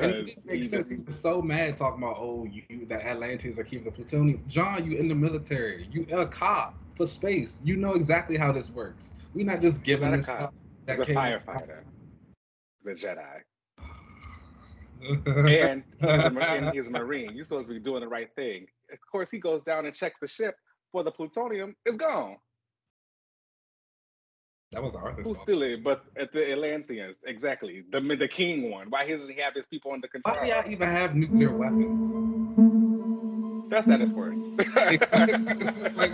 And it just makes sense. So mad talking about oh you, you the Atlanteans are keeping the plutonium. John, you in the military. You a cop for space. You know exactly how this works. We're not just giving this stuff. He's a firefighter. The Jedi. and, he's a, and he's a Marine. You're supposed to be doing the right thing. Of course, he goes down and checks the ship for the plutonium. It's gone. That was Arthur's Who's stealing? But at the Atlanteans, exactly. The the king one. Why doesn't he have his people under control? Why do y'all even have nuclear weapons? That's not important. like, like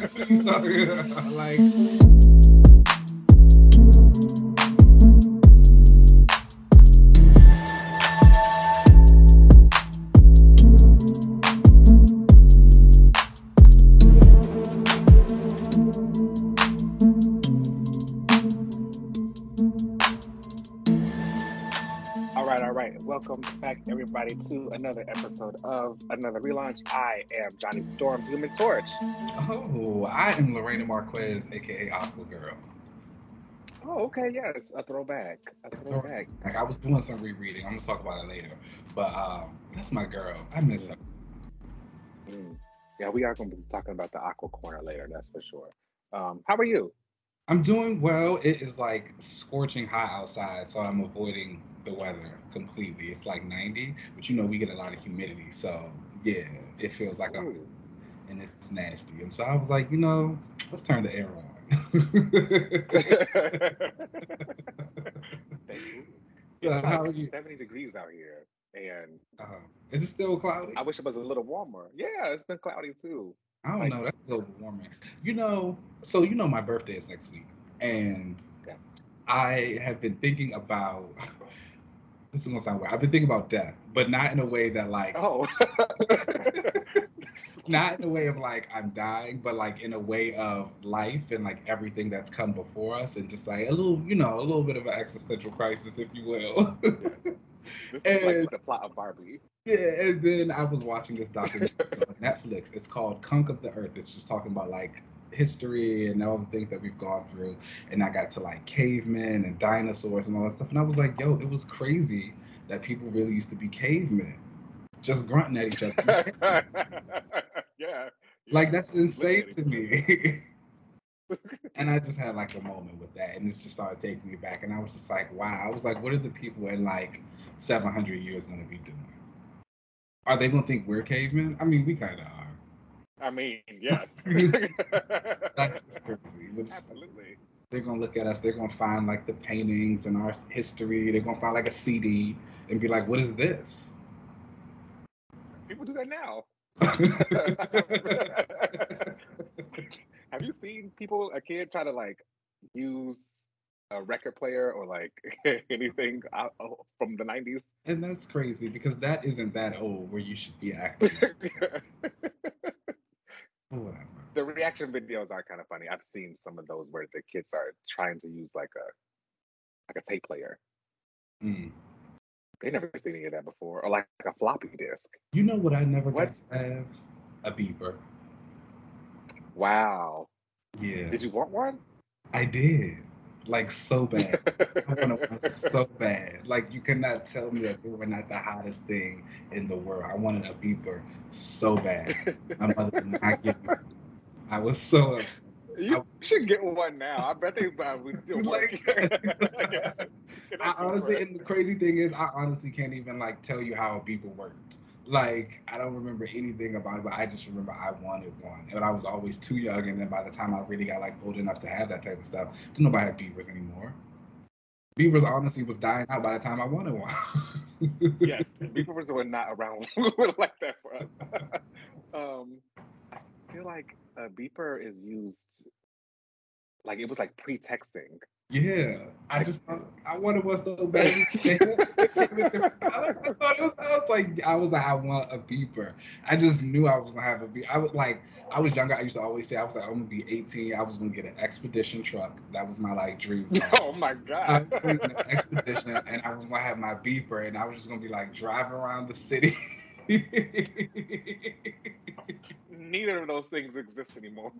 back everybody to another episode of another relaunch. I am Johnny Storm, Human Torch. Oh, I am Lorena Marquez, aka Aqua Girl. Oh, okay, yes, a throwback, a throwback. Like I was doing some rereading. I'm gonna talk about it later, but um, that's my girl. I miss her. Mm. Yeah, we are gonna be talking about the Aqua Corner later. That's for sure. Um, how are you? I'm doing well. It is like scorching hot outside, so I'm avoiding the weather completely. It's like 90, but you know we get a lot of humidity, so yeah, it feels like I'm and it's nasty. And so I was like, you know, let's turn the air on. yeah, how are you? 70 degrees out here, and uh-huh. is it still cloudy? I wish it was a little warmer. Yeah, it's been cloudy too. I don't like, know. That's a little warmer. You know, so you know my birthday is next week, and yeah. I have been thinking about. This is gonna sound weird. I've been thinking about death, but not in a way that like. Oh. not in a way of like I'm dying, but like in a way of life and like everything that's come before us, and just like a little, you know, a little bit of an existential crisis, if you will. This and, like the plot of Barbie. Yeah, and then I was watching this documentary on Netflix. It's called Cunk of the Earth. It's just talking about like history and all the things that we've gone through. And I got to like cavemen and dinosaurs and all that stuff. And I was like, yo, it was crazy that people really used to be cavemen, just grunting at each other. yeah. Like that's insane to me. and I just had like a moment with that, and it just started taking me back. And I was just like, wow. I was like, what are the people in like 700 years going to be doing? Are they going to think we're cavemen? I mean, we kind of are. I mean, yes. Absolutely. They're gonna look at us. They're gonna find like the paintings and our history. They're gonna find like a CD and be like, "What is this?" People do that now. Have you seen people, a kid, try to like use a record player or like anything out, from the 90s? And that's crazy because that isn't that old where you should be acting. Whatever. The reaction videos are kind of funny. I've seen some of those where the kids are trying to use like a like a tape player. Mm. They never seen any of that before, or like a floppy disk. You know what I never got to have? A beeper. Wow. Yeah. Did you want one? I did. Like so bad. I wanted one so bad. Like you cannot tell me that they were not the hottest thing in the world. I wanted a beeper so bad. My mother did not give me. I was so upset. You I, should get one now. I bet they probably still like. I honestly, and the crazy thing is, I honestly can't even like tell you how a beeper worked. Like I don't remember anything about it, but I just remember I wanted one, But I was always too young. And then by the time I really got like old enough to have that type of stuff, nobody had beavers anymore. Beavers honestly was dying out by the time I wanted one. yes, beavers were not around like that for us. um, I feel like a beeper is used like it was like pre-texting yeah, I just I wanted one so bad. I, was, like, I was like, I want a beeper. I just knew I was gonna have a beeper. I was like, I was younger. I used to always say, I was like, I'm gonna be 18. I was gonna get an expedition truck. That was my like dream. Oh my god! I was an expedition, and I was gonna have my beeper, and I was just gonna be like driving around the city. Neither of those things exist anymore.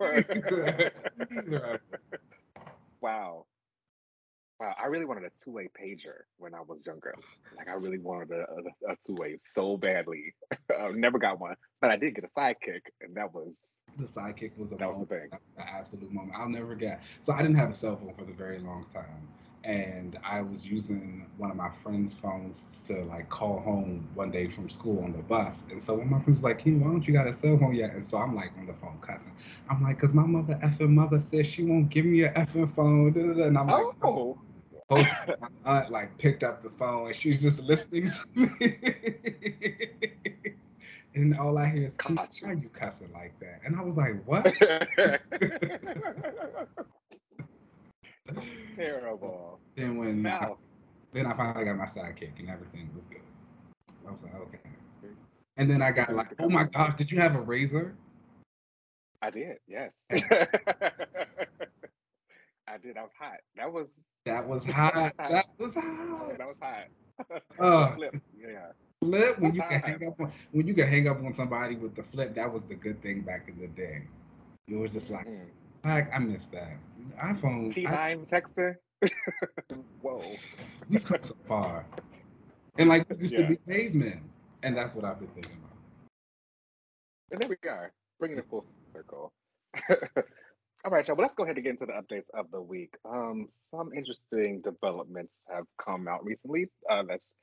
wow. Wow, I really wanted a two-way pager when I was younger. Like I really wanted a, a, a two-way so badly. I never got one, but I did get a sidekick, and that was the sidekick was a that was the thing. An absolute moment. I'll never get. So I didn't have a cell phone for the very long time, and I was using one of my friend's phones to like call home one day from school on the bus. And so one of my friends was like, "Ken, why don't you got a cell phone yet?" And so I'm like on the phone cussing. I'm like, "Cause my mother effing mother says she won't give me a effing phone." And I'm like, "Oh." My aunt like picked up the phone and she's just listening to me. and all I hear is, "Why are you cussing like that?" And I was like, "What?" Terrible. Then when I, then I finally got my sidekick and everything was good. I was like, okay. Mm-hmm. And then I got like, oh my gosh, did you have a razor? I did, yes. I did. I was hot. That was that was hot. That was hot. That was hot. Uh, flip. Yeah. Flip when you can hang up on when you can hang up on somebody with the flip. That was the good thing back in the day. It was just like, mm-hmm. I, I miss that. iPhone. T nine texter. Whoa. We've come so far. And like we used yeah. to be cavemen, and that's what I've been thinking about. And there we are, bringing it full circle. All right, y'all. Well, let's go ahead and get into the updates of the week. Um, some interesting developments have come out recently. Uh, that's,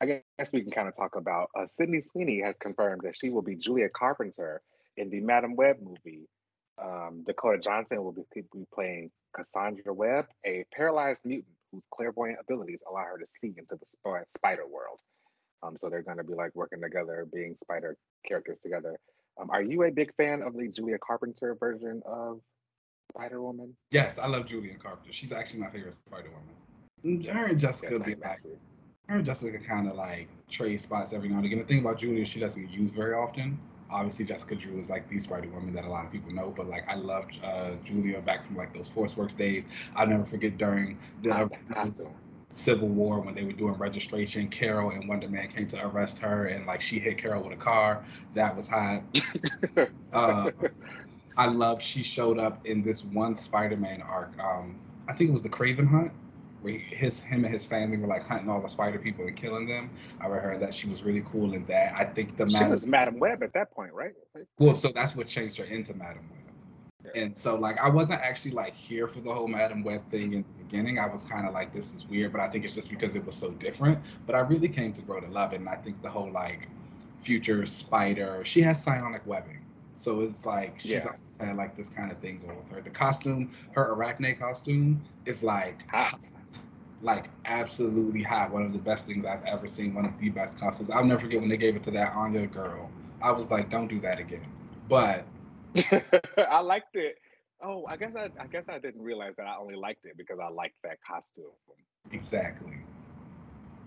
I guess, we can kind of talk about. Uh, Sydney Sweeney has confirmed that she will be Julia Carpenter in the Madame Web movie. Um, Dakota Johnson will be, be playing Cassandra Web, a paralyzed mutant whose clairvoyant abilities allow her to see into the sp- spider world. Um, so they're going to be like working together, being spider characters together. Um, are you a big fan of the Julia Carpenter version of Spider Woman? Yes, I love Julia Carpenter. She's actually my favorite Spider Woman. Her and Jessica yes, be like, her and Jessica kind of like trade spots every now and again. The thing about Julia, she doesn't get used very often. Obviously, Jessica Drew is like the Spider Woman that a lot of people know, but like I loved uh, Julia back from like those Force Works days. I'll never forget during the Civil War when they were doing registration. Carol and Wonder Man came to arrest her, and like she hit Carol with a car. That was hot. uh, I love she showed up in this one Spider-Man arc. Um, I think it was the Kraven Hunt, where his him and his family were like hunting all the Spider people and killing them. I heard that she was really cool in that. I think the she Madam, was Madame Web at that point, right? Well, so that's what changed her into Madame Web. Yeah. And so like I wasn't actually like here for the whole Madame Web thing in the beginning. I was kind of like this is weird, but I think it's just because it was so different. But I really came to grow to love it, and I think the whole like future spider, she has psionic webbing. So it's like she's yeah. Had like this kind of thing going with her. The costume, her arachne costume, is like hot. Like absolutely hot. One of the best things I've ever seen. One of the best costumes. I'll never forget when they gave it to that Anya girl. I was like, don't do that again. But I liked it. Oh, I guess I, I guess I didn't realize that I only liked it because I liked that costume. Exactly.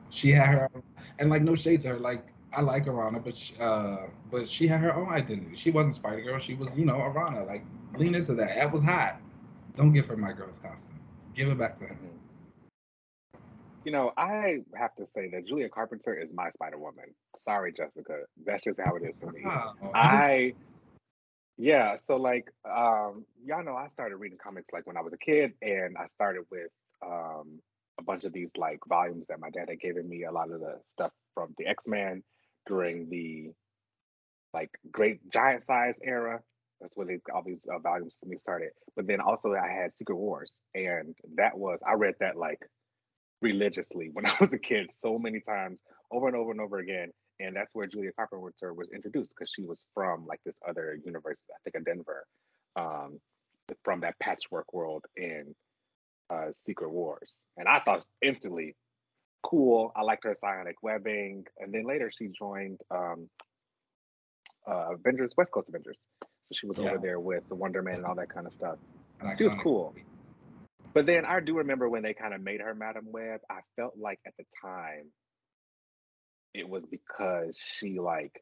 She had her, and like no shades her. Like I like Arana, but she, uh, but she had her own identity. She wasn't Spider Girl. She was, you know, Arana. Like lean into that. That was hot. Don't give her my girl's costume. Give it back to him. You know, I have to say that Julia Carpenter is my Spider Woman. Sorry, Jessica. That's just how it is for me. Oh. I yeah, so like um y'all know I started reading comics like when I was a kid and I started with um a bunch of these like volumes that my dad had given me a lot of the stuff from the X-Men during the like great giant size era. That's where they, all these uh, volumes for me started. But then also I had Secret Wars, and that was I read that like religiously when I was a kid, so many times, over and over and over again. And that's where Julia Carpenter was introduced because she was from like this other universe, I think in Denver, um, from that patchwork world in uh, Secret Wars. And I thought instantly, cool. I liked her psionic webbing. And then later she joined um, uh, Avengers, West Coast Avengers. So she was yeah. over there with the Wonder Man and all that kind of stuff. She was cool. But then I do remember when they kind of made her Madame Web, I felt like at the time it was because she like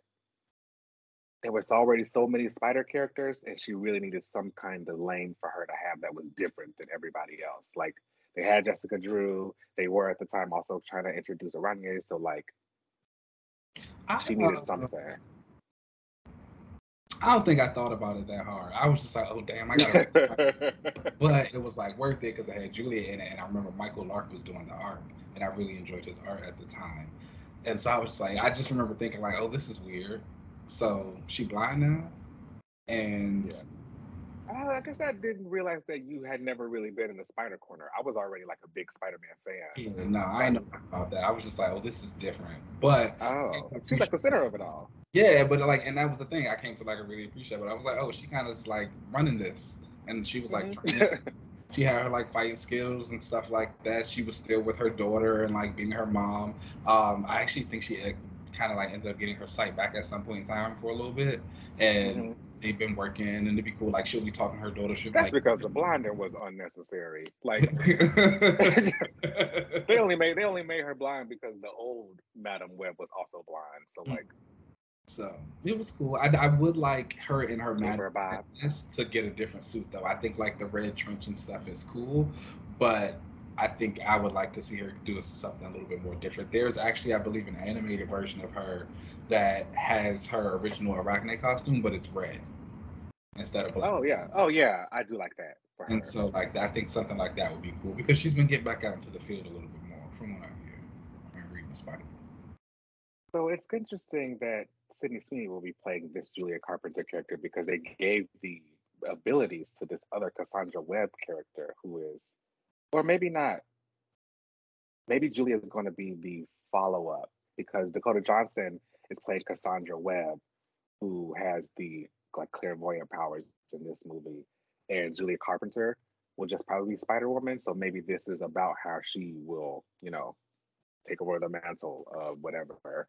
there was already so many spider characters and she really needed some kind of lane for her to have that was different than everybody else. Like they had Jessica Drew. They were at the time also trying to introduce Aranya. So like I, she needed uh, something. I don't think I thought about it that hard. I was just like, oh damn, I gotta. but it was like worth it because I had Julia in it, and I remember Michael Lark was doing the art, and I really enjoyed his art at the time. And so I was like, I just remember thinking like, oh, this is weird. So she blind now, and yeah. Uh, I guess I didn't realize that you had never really been in the Spider Corner. I was already like a big Spider-Man fan. Yeah, no, I know about that. I was just like, oh, this is different. But oh, she's like the center of it all. Yeah, but like, and that was the thing I came to like really appreciate. But I was like, oh, she kind of like running this, and she was like, mm-hmm. she had her like fighting skills and stuff like that. She was still with her daughter and like being her mom. Um, I actually think she kind of like ended up getting her sight back at some point in time for a little bit, and. Mm-hmm they've been working and it'd be cool. Like she'll be talking to her daughter. She'll That's be like, because the blinding was unnecessary. Like they only made they only made her blind because the old Madame Web was also blind. So mm. like so it was cool. I, I would like her in her madness to get a different suit though. I think like the red trench and stuff is cool, but I think I would like to see her do something a little bit more different. There's actually, I believe, an animated version of her that has her original Arachne costume, but it's red instead of oh, black. Oh yeah, oh yeah, I do like that. And so like I think something like that would be cool because she's been getting back out into the field a little bit more from what I hear. I'm reading Spider. So it's interesting that Sydney Sweeney will be playing this Julia Carpenter character because they gave the abilities to this other Cassandra Web character who is, or maybe not. Maybe Julia is going to be the follow up because Dakota Johnson is playing Cassandra Web, who has the like clairvoyant powers in this movie, and Julia Carpenter will just probably be Spider Woman. So maybe this is about how she will, you know, take over the mantle of whatever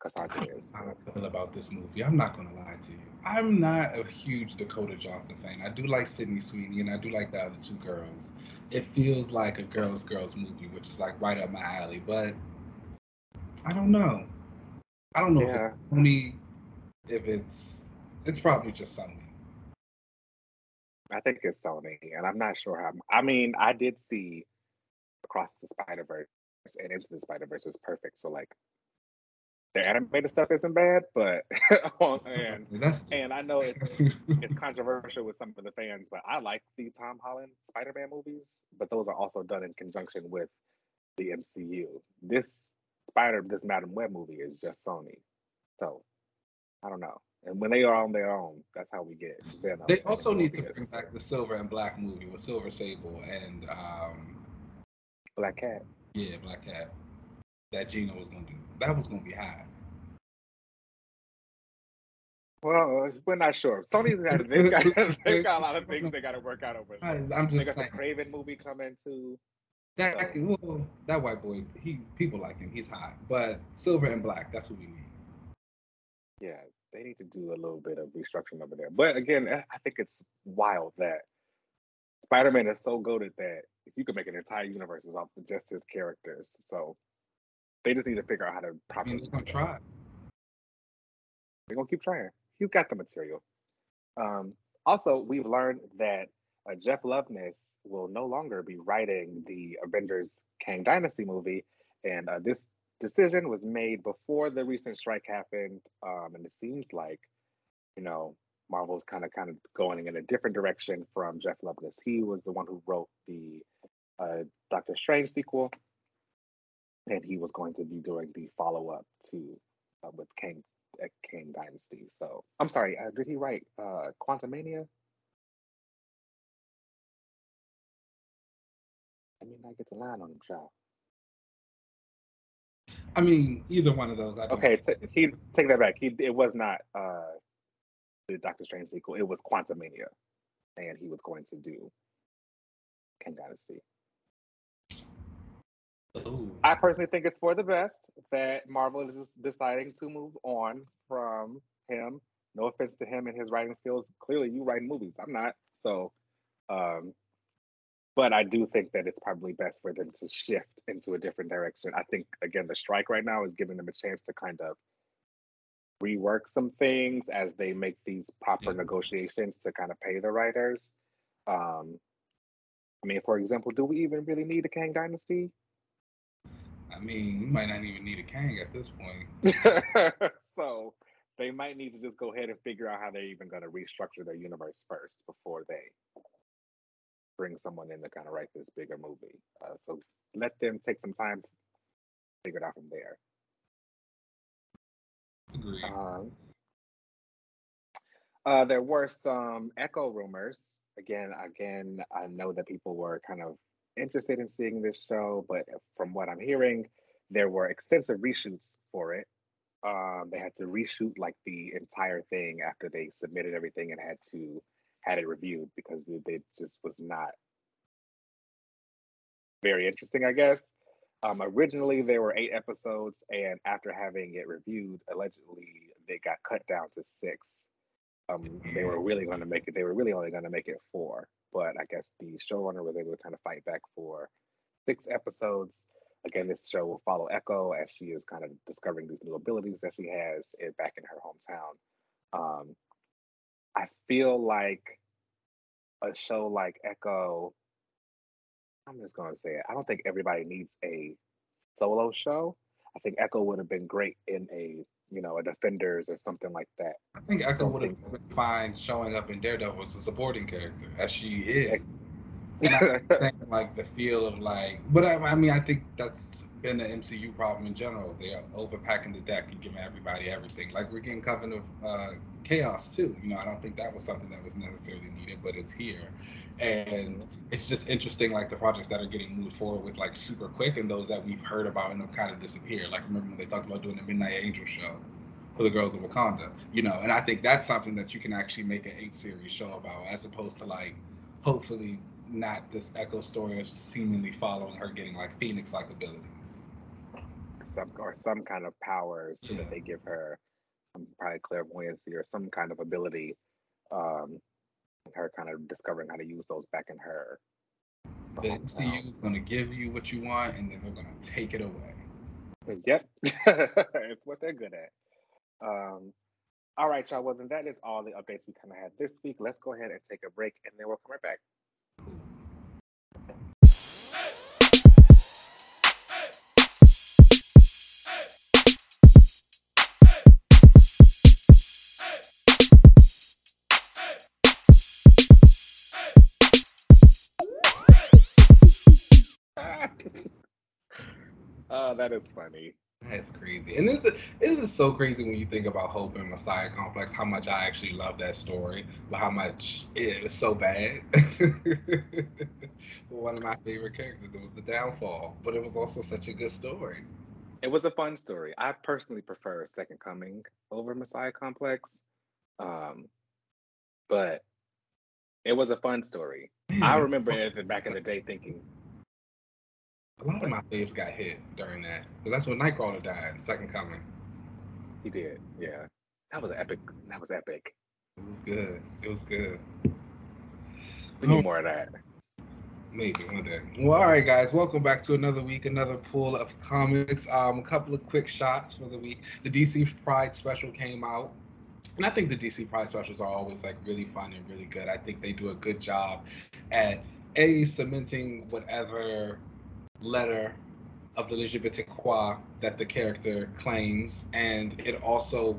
Cassandra is. How I feel about this movie. I'm not gonna lie to you. I'm not a huge Dakota Johnson fan. I do like Sydney Sweeney and I do like the other two girls. It feels like a girls girls movie, which is like right up my alley. But I don't know. I don't know yeah. if it's if it's it's probably just Sony. I think it's Sony, and I'm not sure how. I mean, I did see Across the Spider Verse and Into the Spider Verse is perfect. So like, the animated stuff isn't bad, but oh, and and I know it's it's controversial with some of the fans, but I like the Tom Holland Spider-Man movies, but those are also done in conjunction with the MCU. This Spider, this Madame Web movie is just Sony, so I don't know. And when they are on their own, that's how we get. They also need to bring back the Silver and Black movie with Silver Sable and um, Black Cat. Yeah, Black Cat. That Gina was gonna do. That was gonna be high. Well, we're not sure. Sony's got they've got they've got a lot of things they got to work out over there. I'm just they got saying. the Kraven movie coming too. That so. well, that white boy, he people like him. He's hot, but silver and black, that's what we need. Yeah, they need to do a little bit of restructuring over there. But again, I think it's wild that Spider-Man is so goaded that If you could make an entire universe off of just his characters. So they just need to figure out how to properly. They're gonna try. They're gonna keep trying. He's got the material. Um, also, we've learned that uh, Jeff Loveness will no longer be writing the Avengers Kang Dynasty movie, and uh, this decision was made before the recent strike happened, um, and it seems like, you know, Marvel's kind of kind of going in a different direction from Jeff Loveness. He was the one who wrote the uh, Doctor Strange sequel, and he was going to be doing the follow up to uh, with Kang uh, Dynasty. So I'm sorry, uh, did he write uh, Quantumania? I mean, I get the line on him, child. I mean, either one of those. okay, t- he take that back. He it was not uh the Doctor Strange sequel. It was Quantumania, and he was going to do Kang Dynasty. Ooh. I personally think it's for the best that Marvel is deciding to move on from him. No offense to him and his writing skills. Clearly, you write movies. I'm not. So, um, but I do think that it's probably best for them to shift into a different direction. I think again the strike right now is giving them a chance to kind of rework some things as they make these proper yeah. negotiations to kind of pay the writers. Um, I mean, for example, do we even really need a Kang Dynasty? I mean, we might not even need a Kang at this point. so they might need to just go ahead and figure out how they're even going to restructure their universe first before they bring someone in to kind of write this bigger movie. Uh, so let them take some time to figure it out from there. Agreed. Um, uh, there were some Echo rumors. Again, again, I know that people were kind of interested in seeing this show, but from what I'm hearing, there were extensive reshoots for it. Um, they had to reshoot like the entire thing after they submitted everything and had to had it reviewed because it, it just was not very interesting, I guess. Um, originally, there were eight episodes, and after having it reviewed, allegedly they got cut down to six. Um, they were really going to make it. They were really only going to make it four, but I guess the showrunner was able to kind of fight back for six episodes. Again, this show will follow Echo as she is kind of discovering these new abilities that she has back in her hometown. Um, I feel like a show like Echo, I'm just going to say it. I don't think everybody needs a solo show. I think Echo would have been great in a, you know, a Defenders or something like that. I think Echo would have been fine showing up in Daredevil as a supporting character, as she is like the feel of like, but I, I, mean, I think that's been the MCU problem in general. They are overpacking the deck and giving everybody everything. Like we're getting Coven of uh, Chaos too. You know, I don't think that was something that was necessarily needed, but it's here, and it's just interesting. Like the projects that are getting moved forward with like super quick, and those that we've heard about and have kind of disappeared. Like remember when they talked about doing the Midnight Angel show for the girls of Wakanda, you know, and I think that's something that you can actually make an eight series show about, as opposed to like hopefully not this echo story of seemingly following her getting like phoenix like abilities some or some kind of powers yeah. that they give her probably clairvoyancy or some kind of ability um her kind of discovering how to use those back in her the MCU is going to give you what you want and then they're going to take it away yep it's what they're good at um all right, y'all. Well, then that is all the updates we kind of had this week. Let's go ahead and take a break, and then we'll come right back. Oh, that is funny. That's crazy. And this is, this is so crazy when you think about Hope and Messiah Complex, how much I actually love that story, but how much it was so bad. one of my favorite characters, it was the downfall, but it was also such a good story. It was a fun story. I personally prefer Second Coming over Messiah Complex. Um, but it was a fun story. I remember it back in the day thinking, a lot of my faves got hit during that because that's when Nightcrawler died, Second Coming. He did, yeah. That was epic. That was epic. It was good. It was good. We need more of that. Maybe one day. Well, all right, guys. Welcome back to another week, another pool of comics. Um, a couple of quick shots for the week. The DC Pride special came out. And I think the DC Pride specials are always like really fun and really good. I think they do a good job at a cementing whatever letter of the LGBTQ that the character claims, and it also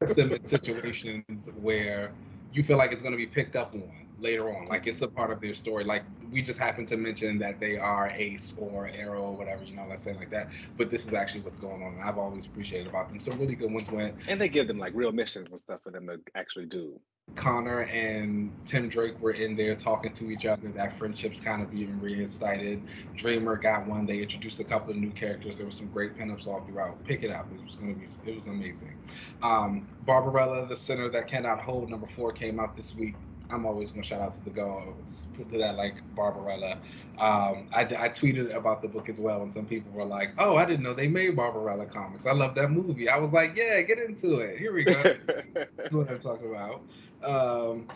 puts them in situations where you feel like it's going to be picked up on later on. Like it's a part of their story. Like we just happen to mention that they are Ace or Aro or whatever, you know, let's say like that. But this is actually what's going on. And I've always appreciated about them. So really good ones went. And they give them like real missions and stuff for them to actually do. Connor and Tim Drake were in there talking to each other. That friendship's kind of being reinstated. Dreamer got one. They introduced a couple of new characters. There was some great pinups all throughout. Pick it up. It was going to be. It was amazing. Um, Barbarella, the center that cannot hold, number four came out this week. I'm always gonna shout out to the girls. Put to that like Barbarella. Um, I, I tweeted about the book as well, and some people were like, "Oh, I didn't know they made Barbarella comics. I love that movie." I was like, "Yeah, get into it. Here we go." That's what I'm talking about. Um,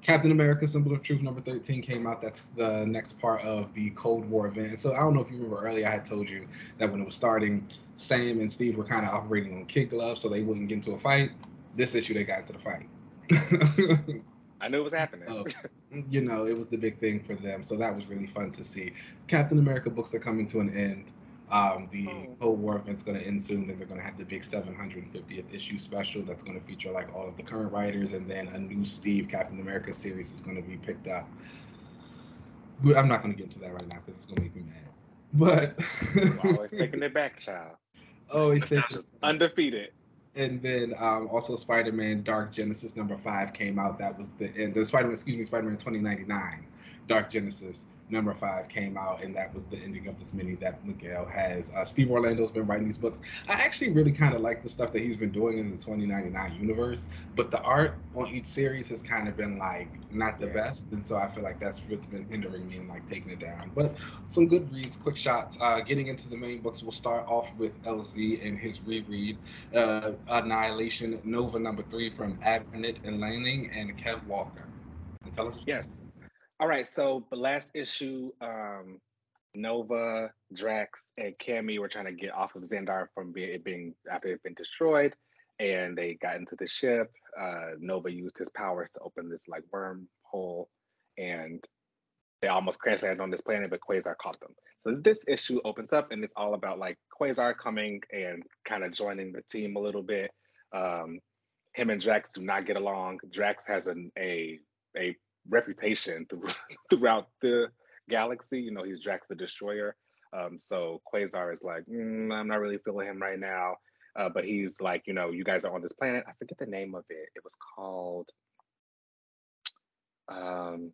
Captain America: Symbol of Truth number 13 came out. That's the next part of the Cold War event. So I don't know if you remember earlier, I had told you that when it was starting, Sam and Steve were kind of operating on kid gloves, so they wouldn't get into a fight. This issue, they got into the fight. I knew it was happening. Uh, you know, it was the big thing for them. So that was really fun to see. Captain America books are coming to an end. Um, the oh. Cold War event's going to end soon. Then they're going to have the big 750th issue special that's going to feature like all of the current writers, and then a new Steve Captain America series is going to be picked up. I'm not going to get into that right now because it's going to make me mad. But always taking it back, child. Always taking undefeated. And then um, also Spider-Man Dark Genesis number five came out. That was the and the Spider-Man, excuse me, Spider-Man 2099 Dark Genesis number five came out, and that was the ending of this mini that Miguel has. Uh, Steve Orlando's been writing these books. I actually really kind of like the stuff that he's been doing in the 2099 universe, but the art on each series has kind of been like not the yeah. best, and so I feel like that's what's been hindering me in like taking it down. But some good reads, quick shots. Uh, getting into the main books, we'll start off with LZ and his reread, uh, Annihilation Nova number three from Abnett and Lanning and Kev Walker. tell us. Yes. All right, so the last issue, um, Nova, Drax, and Cammi were trying to get off of Xandar from being, it being after it had been destroyed, and they got into the ship. Uh, Nova used his powers to open this like wormhole, and they almost crash landed on this planet, but Quasar caught them. So this issue opens up, and it's all about like Quasar coming and kind of joining the team a little bit. Um, him and Drax do not get along. Drax has an a a reputation through, throughout the galaxy. You know, he's Drax the Destroyer. Um, so Quasar is like, mm, I'm not really feeling him right now. Uh, but he's like, you know, you guys are on this planet. I forget the name of it. It was called. Um,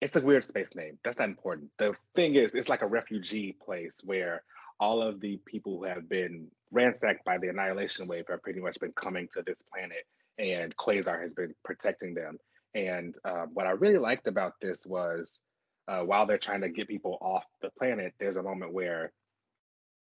it's a weird space name. That's not important. The thing is, it's like a refugee place where all of the people who have been ransacked by the annihilation wave have pretty much been coming to this planet, and Quasar has been protecting them. And uh, what I really liked about this was uh, while they're trying to get people off the planet, there's a moment where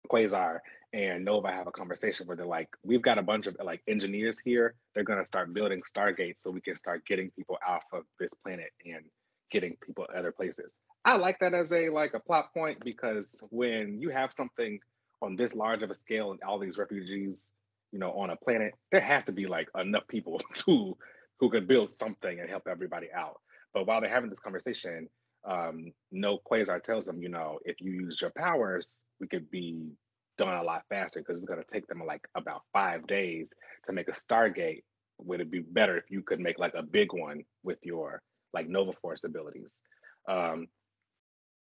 Quasar and Nova have a conversation where they're like, "We've got a bunch of like engineers here. They're gonna start building stargates so we can start getting people off of this planet and getting people other places." I like that as a like a plot point because when you have something on this large of a scale and all these refugees, you know, on a planet, there has to be like enough people to who could build something and help everybody out. But while they're having this conversation, um, no Quasar tells them, you know, if you use your powers, we could be done a lot faster because it's to take them like about five days to make a Stargate. Would it be better if you could make like a big one with your like Nova Force abilities? Um,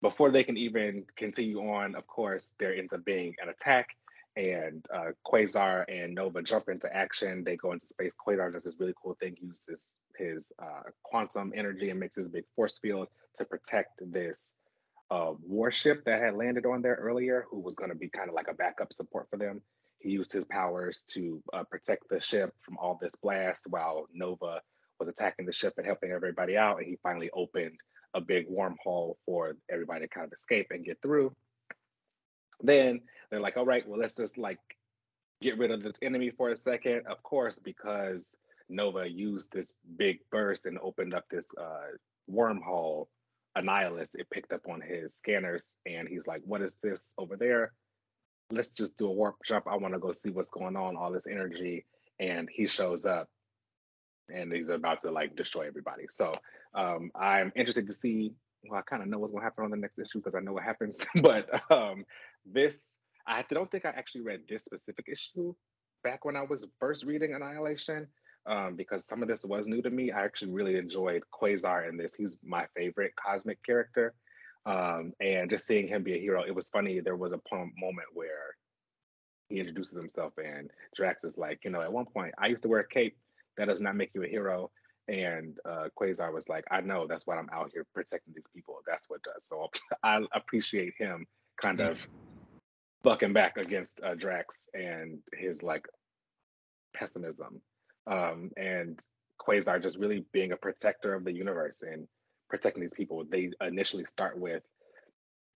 before they can even continue on, of course, there ends up being an attack and uh, Quasar and Nova jump into action. They go into space. Quasar does this really cool thing. Uses his uh, quantum energy and makes this big force field to protect this uh, warship that had landed on there earlier, who was going to be kind of like a backup support for them. He used his powers to uh, protect the ship from all this blast while Nova was attacking the ship and helping everybody out. And he finally opened a big wormhole for everybody to kind of escape and get through. Then they're like, all right, well, let's just like get rid of this enemy for a second. Of course, because Nova used this big burst and opened up this uh, wormhole, Annihilus, it picked up on his scanners and he's like, what is this over there? Let's just do a warp jump. I want to go see what's going on, all this energy. And he shows up and he's about to like destroy everybody. So um, I'm interested to see well, I kind of know what's going to happen on the next issue because I know what happens. but um, this, I don't think I actually read this specific issue back when I was first reading Annihilation um, because some of this was new to me. I actually really enjoyed Quasar in this. He's my favorite cosmic character. Um, and just seeing him be a hero, it was funny. There was a moment where he introduces himself, and Drax is like, you know, at one point, I used to wear a cape. That does not make you a hero. And uh, Quasar was like, I know that's why I'm out here protecting these people. That's what does. So I appreciate him kind of bucking back against uh, Drax and his like pessimism. Um, and Quasar just really being a protector of the universe and protecting these people. They initially start with,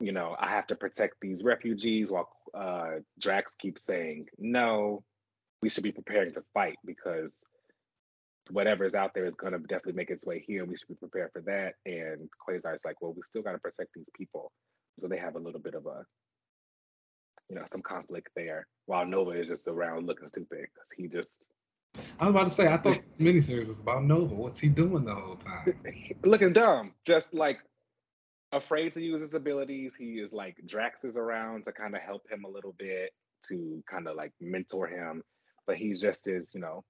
you know, I have to protect these refugees while uh, Drax keeps saying, no, we should be preparing to fight because whatever's out there is going to definitely make its way here. We should be prepared for that. And Quasar is like, well, we still got to protect these people. So they have a little bit of a, you know, some conflict there. While Nova is just around looking stupid because he just. I was about to say, I thought the miniseries was about Nova. What's he doing the whole time? looking dumb, just like afraid to use his abilities. He is like Drax is around to kind of help him a little bit, to kind of like mentor him, but he's just as you know,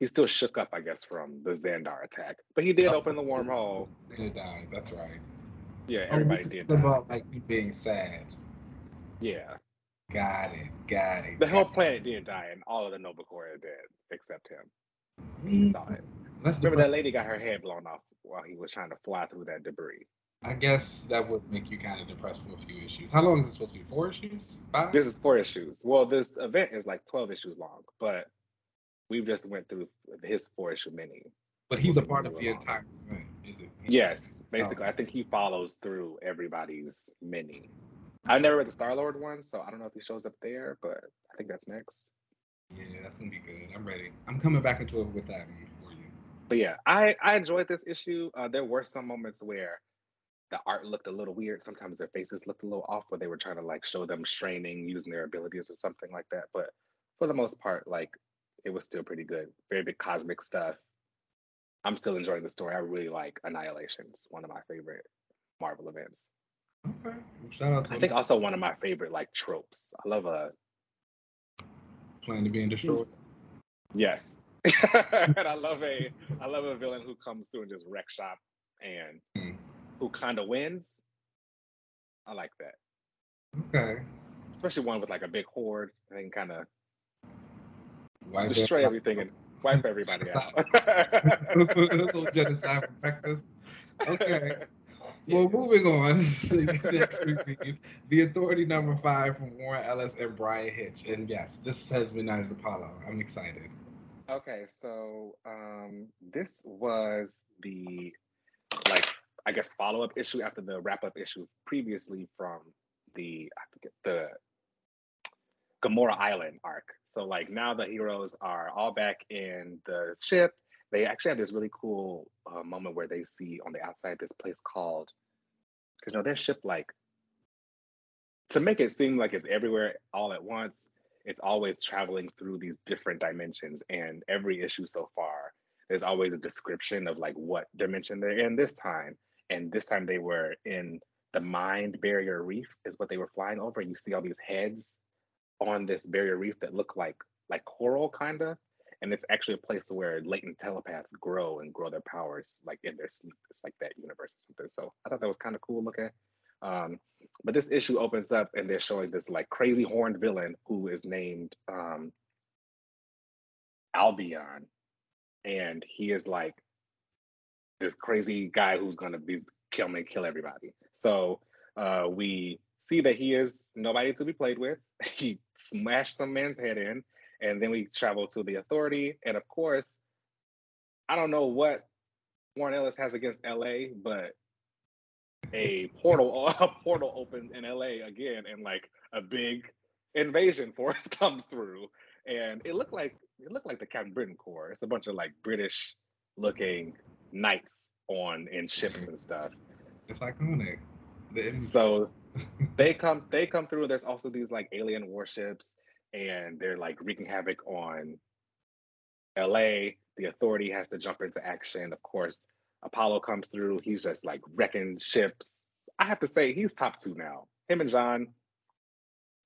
he's still shook up, I guess, from the Xandar attack. But he did oh, open the wormhole. He died. That's right. Yeah, oh, everybody oh, did. About like being sad. Yeah. Got it. Got it. The got whole it. planet didn't die, and all of the Nova Corps are dead except him. He mm-hmm. saw it. That's Remember that lady got her head blown off while he was trying to fly through that debris. I guess that would make you kind of depressed for a few issues. How long is it supposed to be? Four issues? Five? This is four issues. Well, this event is like twelve issues long, but we've just went through his four issue mini. But he's a part of the entire event, is it? Yes, basically. Oh. I think he follows through everybody's mini. I've never read the Star Lord one, so I don't know if he shows up there, but I think that's next. Yeah, that's gonna be good. I'm ready. I'm coming back into it with that for you. But yeah, I I enjoyed this issue. Uh, there were some moments where the art looked a little weird. Sometimes their faces looked a little off, where they were trying to like show them straining, using their abilities or something like that. But for the most part, like it was still pretty good. Very big cosmic stuff. I'm still enjoying the story. I really like Annihilations, one of my favorite Marvel events. Okay. Shout out to I think also one of my favorite like tropes. I love a plan to being destroyed. Yes. and I love a I love a villain who comes through and just wreck shop and mm. who kind of wins. I like that. Okay. Especially one with like a big horde and kind of destroy everything and wipe everybody out. little genocide for breakfast. Okay. Well, moving on. next week, the Authority number five from Warren Ellis and Bryan Hitch. And yes, this has been Night of Apollo. I'm excited. Okay, so um, this was the like I guess follow up issue after the wrap up issue previously from the I forget the Gamorra Island arc. So like now the heroes are all back in the ship. They actually have this really cool uh, moment where they see on the outside this place called, because you know their ship like to make it seem like it's everywhere all at once. It's always traveling through these different dimensions, and every issue so far, there's always a description of like what dimension they're in this time. And this time they were in the Mind Barrier Reef, is what they were flying over. You see all these heads on this barrier reef that look like like coral kind of and it's actually a place where latent telepaths grow and grow their powers like in their sleep. It's like that universe or something. So i thought that was kind of cool looking. Um, but this issue opens up and they're showing this like crazy horned villain who is named um, albion. And he is like this crazy guy who's to be kill me kill everybody. So uh, we see that he is nobody to be played with. He smashed some man's head in, and then we travel to the authority. And of course, I don't know what Warren Ellis has against LA, but a portal a portal opens in LA again, and like a big invasion force comes through, and it looked like it looked like the Captain Britain Corps. It's a bunch of like British looking knights on in ships and stuff. It's iconic. So they come they come through. There's also these like alien warships, and they're like wreaking havoc on LA. The authority has to jump into action. Of course, Apollo comes through. He's just like wrecking ships. I have to say, he's top two now. Him and John.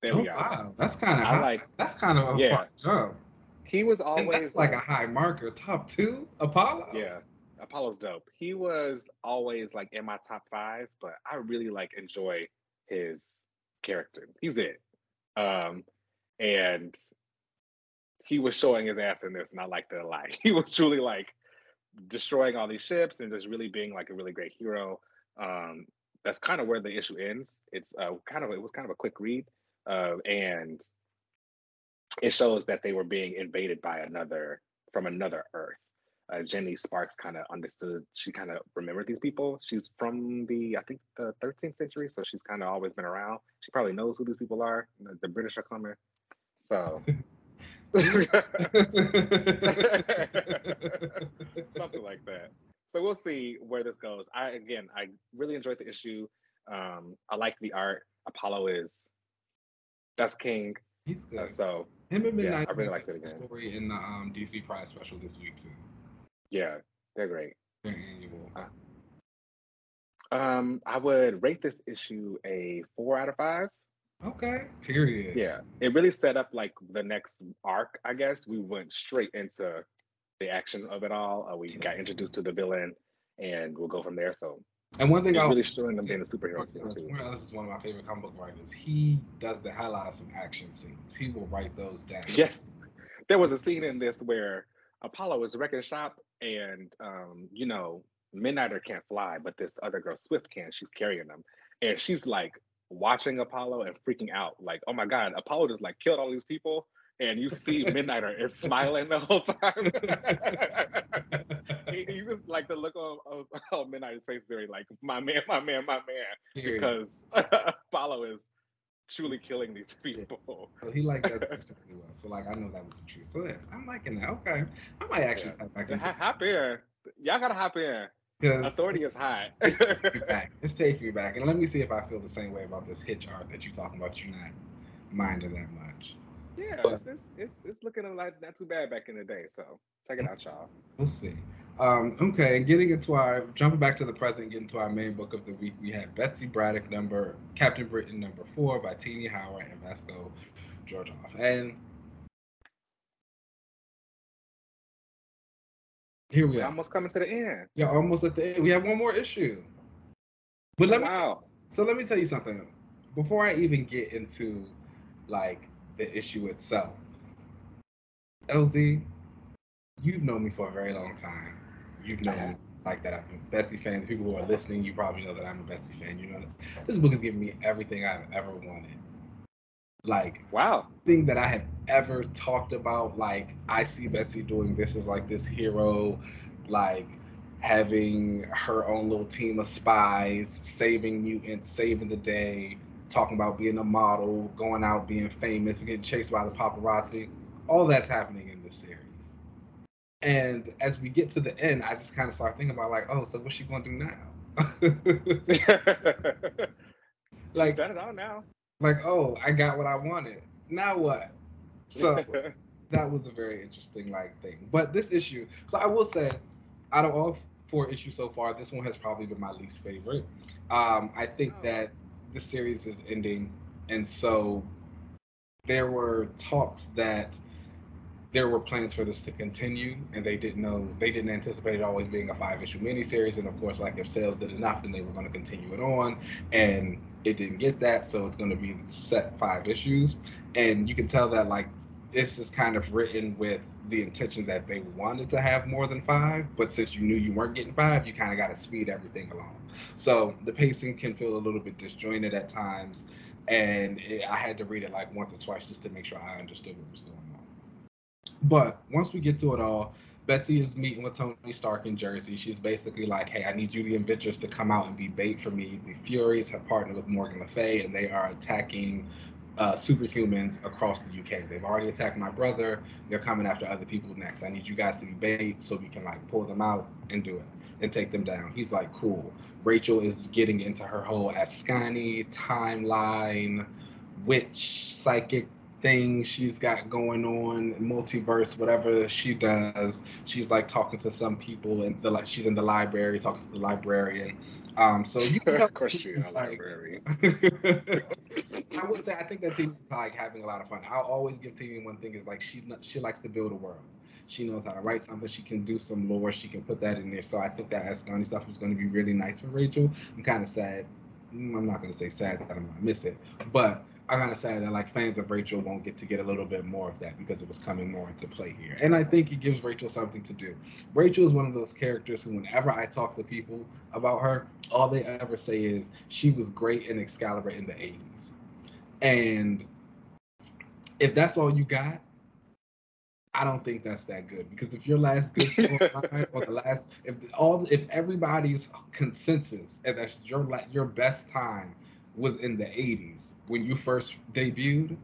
There oh, we are. Wow, that's kind of I like. That's kind of a yeah. jump. He was always and that's like, like a high marker. Top two, Apollo. Yeah, Apollo's dope. He was always like in my top five, but I really like enjoy his character. He's it. Um, and he was showing his ass in this, and I liked it a lot. He was truly like destroying all these ships and just really being like a really great hero. Um, that's kind of where the issue ends. It's uh, kind of it was kind of a quick read, uh, and it shows that they were being invaded by another from another Earth uh, Jenny Sparks kind of understood. She kind of remembered these people. She's from the I think the 13th century, so she's kind of always been around. She probably knows who these people are. The, the British are coming, so. Something like that. So we'll see where this goes. I again, I really enjoyed the issue. Um, I like the art. Apollo is that's king. He's good. Uh, so him and Midnight. Yeah, I really liked it again. Story in the um, DC Pride special this week too. Yeah, they're great. They're annual. Uh, Um, I would rate this issue a four out of five. Okay. Period. Yeah, it really set up like the next arc. I guess we went straight into the action of it all. Uh, we got introduced to the villain, and we'll go from there. So and one thing I'm really showing them being a superhero too. This is one of my favorite comic book writers. He does the hell out of some action scenes. He will write those down. Yes, there was a scene in this where Apollo is wrecking shop, and um, you know, Midnighter can't fly, but this other girl Swift can. She's carrying them, and she's like watching Apollo and freaking out, like, "Oh my God, Apollo just like killed all these people." and you see Midnighter is smiling the whole time. he, was like the look of, of, of Midnighter's face there, like my man, my man, my man, because Apollo is truly killing these people. Yeah. he liked that really well. So like I know that was the truth. So yeah, I'm liking that. Okay, I might actually yeah. type back into. Hop in, y'all gotta hop in. Authority is high. it's, taking me back. it's taking me back, and let me see if I feel the same way about this hitch art that you're talking about. You're not minding that much. Yeah, but, it's, it's, it's looking like not too bad back in the day. So check it out, y'all. We'll see. Um, okay, and getting into our jumping back to the present, getting to our main book of the week, we have Betsy Braddock number Captain Britain number four by Tini Howard and Vasco Georgiev. And here we are. Almost coming to the end. Yeah, almost at the end. We have one more issue. But let wow. me so let me tell you something. Before I even get into like the issue itself. LZ, you've known me for a very long time. You've known me like that. I'm a Betsy fan. The people who are listening, you probably know that I'm a Betsy fan. You know, this book has given me everything I've ever wanted. Like, wow, thing that I have ever talked about. Like, I see Betsy doing this is like this hero, like having her own little team of spies, saving mutants, saving the day, talking about being a model, going out, being famous, getting chased by the paparazzi. All that's happening in this series. And as we get to the end, I just kind of start thinking about like, oh, so what's she gonna do now? like done it all now. Like, oh, I got what I wanted. Now what? So that was a very interesting like thing. But this issue, so I will say, out of all four issues so far, this one has probably been my least favorite. Um, I think oh. that the series is ending, and so there were talks that there were plans for this to continue, and they didn't know they didn't anticipate it always being a five issue miniseries. And of course, like if sales did enough, then they were going to continue it on, and it didn't get that, so it's going to be set five issues. And you can tell that like this is kind of written with the intention that they wanted to have more than five, but since you knew you weren't getting five, you kind of got to speed everything along. So the pacing can feel a little bit disjointed at times, and it, I had to read it like once or twice just to make sure I understood what was going on. But once we get to it all, Betsy is meeting with Tony Stark in Jersey. She's basically like, hey, I need you, the Avengers, to come out and be bait for me. The Furies have partnered with Morgan Le Fay, and they are attacking uh, superhumans across the UK. They've already attacked my brother. They're coming after other people next. I need you guys to be bait so we can like pull them out and do it and take them down. He's like, cool. Rachel is getting into her whole Askani timeline, witch, psychic thing she's got going on, multiverse, whatever she does. She's like talking to some people and the like. She's in the library talking to the librarian um, so you can of course you're a librarian. I would say I think that team is like having a lot of fun. I'll always give Tini one thing is like she she likes to build a world. She knows how to write something. She can do some lore. She can put that in there. So I think that Askani stuff is going to be really nice for Rachel. I'm kind of sad. Mm, I'm not going to say sad that I'm going to miss it, but I kind of sad that like fans of Rachel won't get to get a little bit more of that because it was coming more into play here. And I think it gives Rachel something to do. Rachel is one of those characters who, whenever I talk to people about her, all they ever say is she was great in Excalibur in the 80s. And if that's all you got, I don't think that's that good because if your last good storyline or the last, if all, if everybody's consensus and that's your your best time was in the 80s when you first debuted,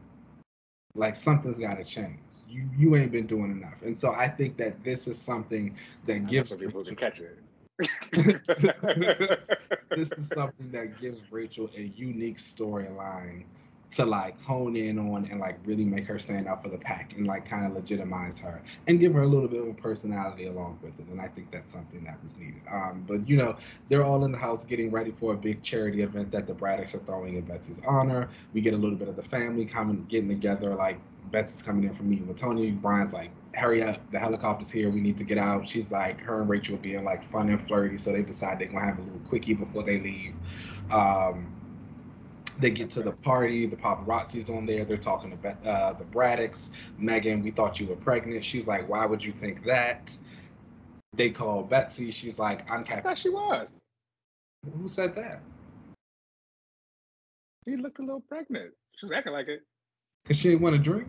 like something's got to change. You you ain't been doing enough, and so I think that this is something that gives people to catch it. this is something that gives Rachel a unique storyline to like hone in on and like really make her stand out for the pack and like kind of legitimize her and give her a little bit of a personality along with it. And I think that's something that was needed. Um, but you know, they're all in the house getting ready for a big charity event that the Braddocks are throwing in Betsy's honor. We get a little bit of the family coming, getting together. Like Betsy's coming in from meeting with Tony. Brian's like, hurry up, the helicopter's here, we need to get out. She's like, her and Rachel being like fun and flirty, so they decide they're gonna have a little quickie before they leave. Um, they get to the party. The paparazzi's on there. They're talking about uh, the Braddocks. Megan, we thought you were pregnant. She's like, why would you think that? They call Betsy. She's like, I'm Captain. I thought she was. Who said that? She looked a little pregnant. She was acting like it. Cause she didn't want to drink.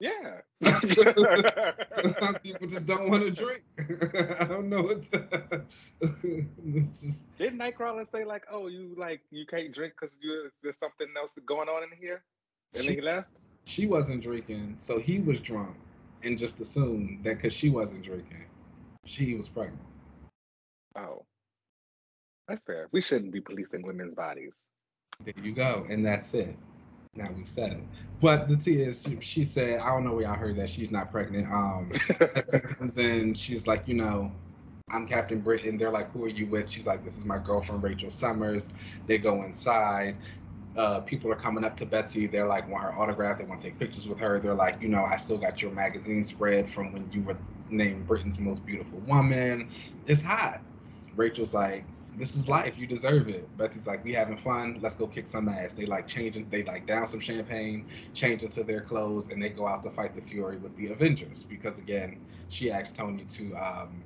Yeah. Some people just don't want to drink. I don't know what. To, just... Didn't Nightcrawler say like, "Oh, you like you can't drink because there's something else going on in here," and she, then he left? She wasn't drinking, so he was drunk, and just assumed that because she wasn't drinking, she was pregnant. Oh, that's fair. We shouldn't be policing women's bodies. There you go, and that's it. Now we've said it. But the T is, she, she said, I don't know where y'all heard that she's not pregnant. Um, she comes in, she's like, you know, I'm Captain Britain. They're like, who are you with? She's like, this is my girlfriend, Rachel Summers. They go inside. Uh, people are coming up to Betsy. They're like, want her autograph. They want to take pictures with her. They're like, you know, I still got your magazine spread from when you were named Britain's most beautiful woman. It's hot. Rachel's like, this is life. You deserve it. Betsy's like, we having fun. Let's go kick some ass. They like changing. They like down some champagne, change into their clothes, and they go out to fight the Fury with the Avengers. Because again, she asked Tony to um,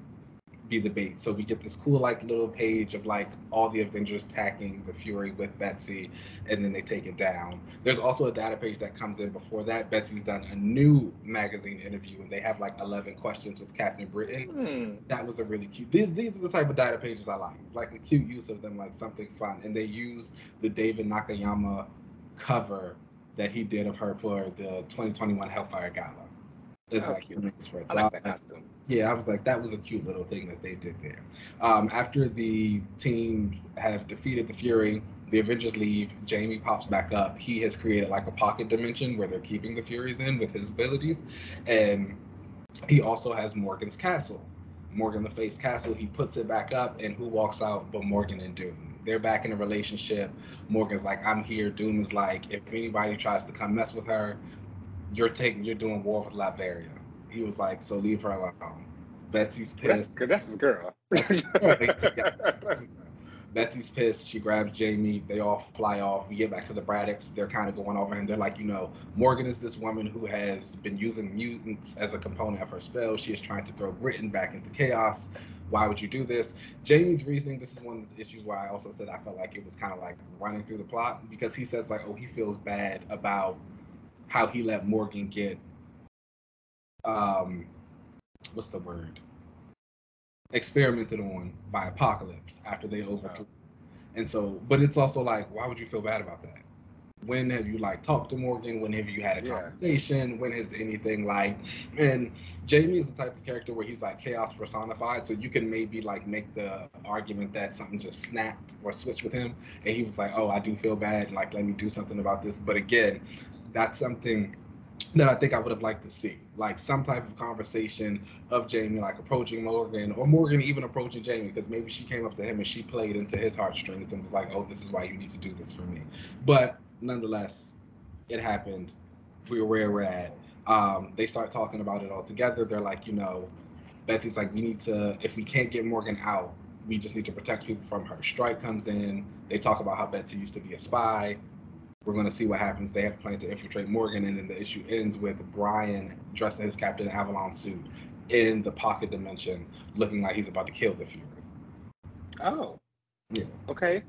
be the bait. So we get this cool like little page of like all the Avengers attacking the Fury with Betsy, and then they take it down. There's also a data page that comes in before that. Betsy's done a new magazine interview, and they have like 11 questions with Captain Britain. Mm. That was a really cute. These, these are the type of data pages I like, like a cute use of them, like something fun. And they use the David Nakayama cover that he did of her for the 2021 Hellfire Gala. It's oh, cute. I like that costume. Yeah, I was like, that was a cute little thing that they did there. Um, after the teams have defeated the Fury, the Avengers leave. Jamie pops back up. He has created like a pocket dimension where they're keeping the Furies in with his abilities, and he also has Morgan's castle. Morgan Le Fay's castle. He puts it back up, and who walks out but Morgan and Doom? They're back in a relationship. Morgan's like, I'm here. Doom is like, if anybody tries to come mess with her, you're taking you're doing war with Latveria. He was like, so leave her alone. Betsy's pissed. That's, that's his girl. Betsy's pissed. She grabs Jamie. They all fly off. We get back to the Braddocks. They're kind of going over and they're like, you know, Morgan is this woman who has been using mutants as a component of her spell. She is trying to throw Britain back into chaos. Why would you do this? Jamie's reasoning, this is one of the issues why I also said I felt like it was kind of like running through the plot because he says like, oh, he feels bad about how he let Morgan get um what's the word experimented on by Apocalypse after they overthrew. And so, but it's also like, why would you feel bad about that? When have you like talked to Morgan? When have you had a yeah. conversation? When has anything like? And Jamie is the type of character where he's like chaos personified. So you can maybe like make the argument that something just snapped or switched with him, and he was like, "Oh, I do feel bad. Like, let me do something about this." But again, that's something that I think I would have liked to see, like some type of conversation of Jamie, like approaching Morgan, or Morgan even approaching Jamie, because maybe she came up to him and she played into his heartstrings and was like, "Oh, this is why you need to do this for me." But nonetheless, it happened. We're where we're at. Um, they start talking about it all together. They're like, you know, Betsy's like, we need to, if we can't get Morgan out, we just need to protect people from her. Strike comes in. They talk about how Betsy used to be a spy. We're going to see what happens. They have planned to infiltrate Morgan, and then the issue ends with Brian dressed in his Captain Avalon suit in the pocket dimension, looking like he's about to kill the Fury. Oh. Yeah. Okay.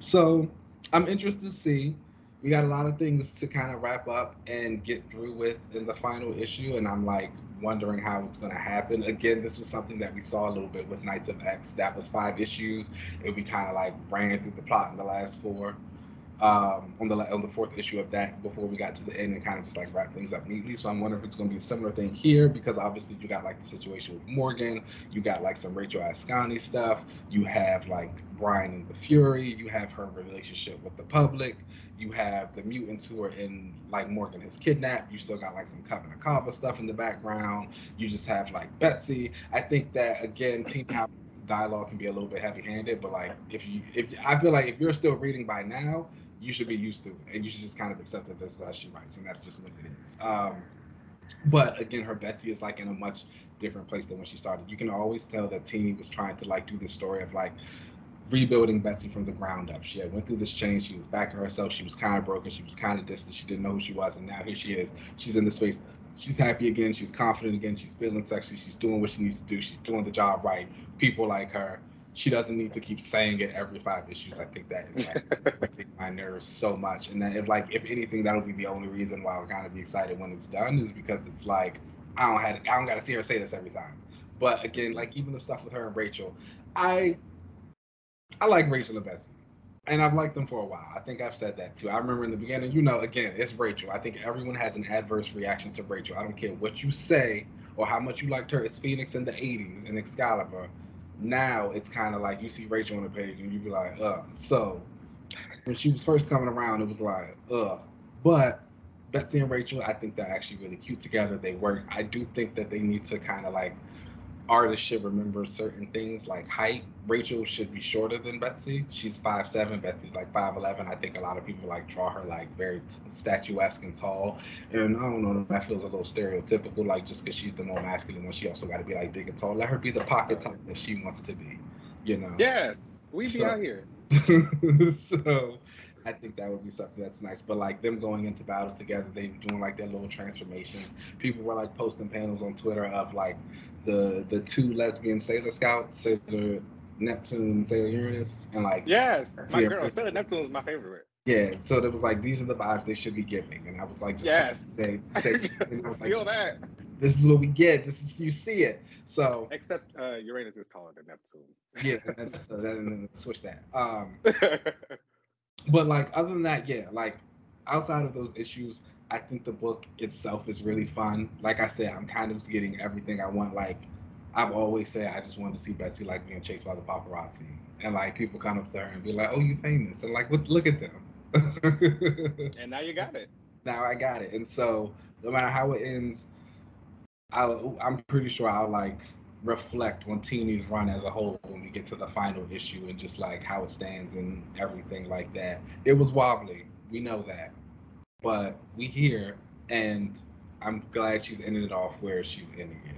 So I'm interested to see. We got a lot of things to kind of wrap up and get through with in the final issue, and I'm like wondering how it's going to happen. Again, this was something that we saw a little bit with Knights of X. That was five issues, and we kind of like ran through the plot in the last four um, on the on the fourth issue of that before we got to the end and kind of just like wrap things up neatly. So I'm wondering if it's going to be a similar thing here because obviously you got like the situation with Morgan, you got like some Rachel Askani stuff, you have like Brian and the Fury, you have her relationship with the public, you have the mutants who are in like Morgan has kidnapped, you still got like some Coven Akkaba stuff in the background, you just have like Betsy. I think that again, Tini Howard's dialogue can be a little bit heavy-handed, but like if you if I feel like if you're still reading by now, you should be used to and you should just kind of accept that this is how she writes, and that's just what it is. Um, but again, her Betsy is like in a much different place than when she started. You can always tell that Tini was trying to like do this story of like rebuilding Betsy from the ground up. She had went through this change. She was back to herself. She was kind of broken. She was kind of distant. She didn't know who she was, and now here she is. She's in the space. She's happy again. She's confident again. She's feeling sexy. She's doing what she needs to do. She's doing the job right. People like her she doesn't need to keep saying it every five issues. I think that is like my nerves so much. And that if like if anything, that'll be the only reason why I'll kind of be excited when it's done is because it's like I don't have I don't gotta see her say this every time. But again, like even the stuff with her and Rachel, I I like Rachel and Betsy. And I've liked them for a while. I think I've said that too. I remember in the beginning, you know, again, it's Rachel. I think everyone has an adverse reaction to Rachel. I don't care what you say or how much you liked her It's Phoenix in the 80s and Excalibur now it's kind of like you see Rachel on the page and you be like, uh. So when she was first coming around, it was like, uh. But Betsy and Rachel, I think they're actually really cute together. They work. I do think that they need to kind of like artists should remember certain things like height. Rachel should be shorter than Betsy. She's five seven. Betsy's like five eleven. I think a lot of people like draw her like very statuesque and tall. And I don't know, that feels a little stereotypical. Like just because she's the more masculine one, she also got to be like big and tall. Let her be the pocket type that she wants to be. You know. Yes, we be so, out here. so I think that would be something that's nice. But like them going into battles together, they doing like their little transformations. People were like posting panels on Twitter of like the the two lesbian Sailor Scouts, Sailor Neptune, Sailor Uranus, and like yes, my girl Sailor Neptune is my favorite. Yeah, so it was like these are the vibes they should be giving, and I was like, just yes, say, say, and I was feel that. This is what we get. This is you see it. So except uh, Uranus is taller than Neptune. Yeah, that's, uh, that, switch that. Um, but like other than that, yeah, like outside of those issues, I think the book itself is really fun. Like I said, I'm kind of getting everything I want. Like I've always said, I just wanted to see Betsy like being chased by the paparazzi, and like people come up to her and be like, "Oh, you famous?" and like, look, look at them. and now you got it. Now I got it, and so no matter how it ends, i am pretty sure I'll like reflect on Tini's run as a whole when we get to the final issue and just like how it stands and everything like that. It was wobbly, we know that, but we here, and I'm glad she's ended it off where she's ending it.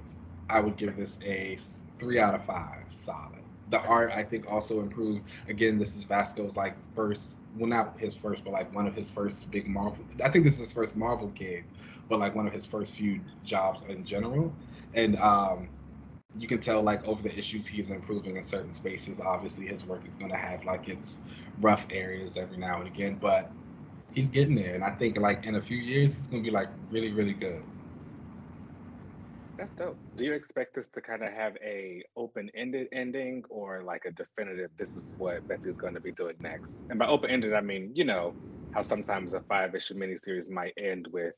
I would give this a three out of five, solid. The art I think also improved. Again, this is Vasco's like first, well not his first, but like one of his first big Marvel. I think this is his first Marvel gig, but like one of his first few jobs in general. And um, you can tell like over the issues he's improving in certain spaces. Obviously, his work is going to have like its rough areas every now and again, but he's getting there, and I think like in a few years he's gonna be like really, really good. That's dope. Do you expect this to kind of have a open-ended ending or like a definitive? This is what Betsy is going to be doing next. And by open-ended, I mean you know how sometimes a five-issue miniseries might end with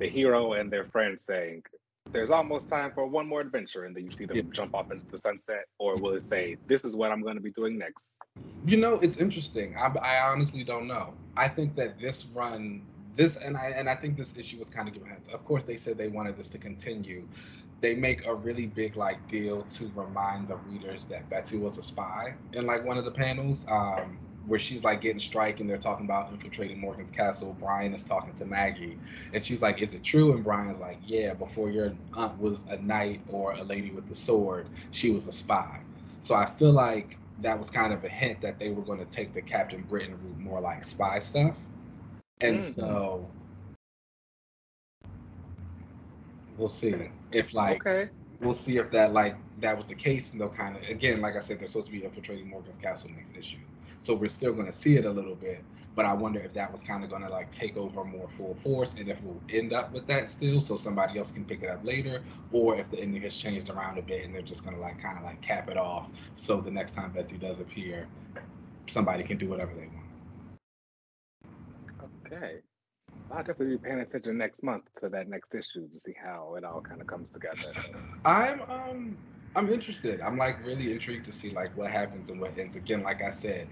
the hero and their friends saying, there's almost time for one more adventure and then you see them yeah. jump off into the sunset or will it say this is what i'm going to be doing next you know it's interesting. I, I honestly don't know. I think that this run this and i and i think this issue was kind of given of course they said they wanted this to continue. They make a really big like deal to remind the readers that betsy was a spy in like one of the panels. Um where she's like getting strike and they're talking about infiltrating Morgan's castle. Brian is talking to Maggie and she's like, Is it true? And Brian's like, Yeah, before your aunt was a knight or a lady with the sword, she was a spy. So I feel like that was kind of a hint that they were going to take the Captain Britain route more like spy stuff. And mm. so we'll see if like okay. we'll see if that like that was the case and they'll kind of again like I said they're supposed to be infiltrating Morgan's castle next issue. So we're still going to see it a little bit, but I wonder if that was kind of going to like take over more full force, and if we'll end up with that still, so somebody else can pick it up later, or if the ending has changed around a bit and they're just going to like kind of like cap it off, so the next time Betsy does appear, somebody can do whatever they want. Okay. I'll definitely be paying attention next month to that next issue to see how it all kind of comes together. I'm um I'm interested. I'm like really intrigued to see like what happens and what ends. Again, like I said,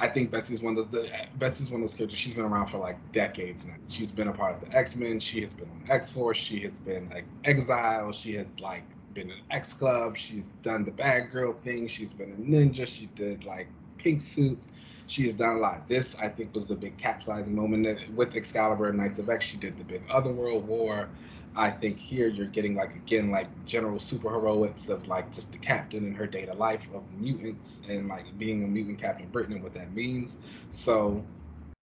I think Bessie's one of those the, Bessie's one of those characters. She's been around for like decades now. She's been a part of the X Men. She has been on X Force. She has been like Exile. She has like been in X Club. She's done the bad girl thing. She's been a ninja. She did like pink suits. She has done a lot. This, I think, was the big capsizing moment with Excalibur and Knights of X. She did the big Otherworld War. I think here you're getting like again like general superheroics of like just the captain and her data life of mutants and like being a mutant Captain Britain and what that means. So,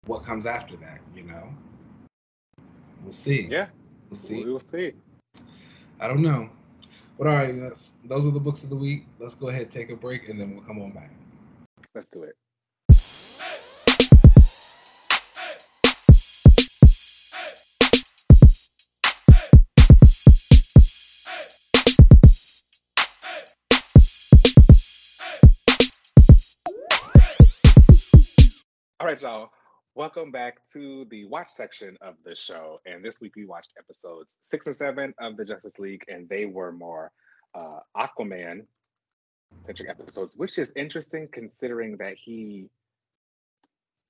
what comes after that? You know, we'll see. Yeah, we'll see. We'll see. I don't know. But all right, those are the books of the week. Let's go ahead, take a break, and then we'll come on back. Let's do it. Right, y'all. Welcome back to the watch section of the show. And this week we watched episodes six and seven of the Justice League, and they were more uh, Aquaman centric episodes, which is interesting considering that he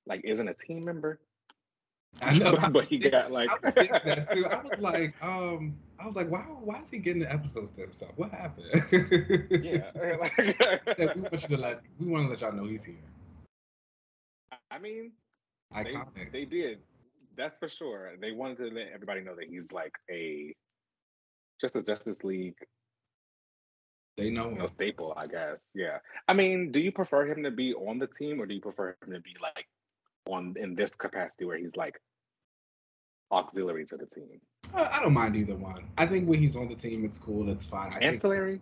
like isn't a team member. I know, but he got like. I was thinking that too. I was like, um, I was like, why? Why is he getting the episodes to himself? What happened? yeah, yeah we want you to let. We want to let y'all know he's here. I mean, iconic. They, they did. That's for sure. They wanted to let everybody know that he's like a just a Justice League they know no staple, I guess. Yeah. I mean, do you prefer him to be on the team or do you prefer him to be like on in this capacity where he's like auxiliary to the team? Uh, I don't mind either one. I think when he's on the team, it's cool. It's fine. I ancillary.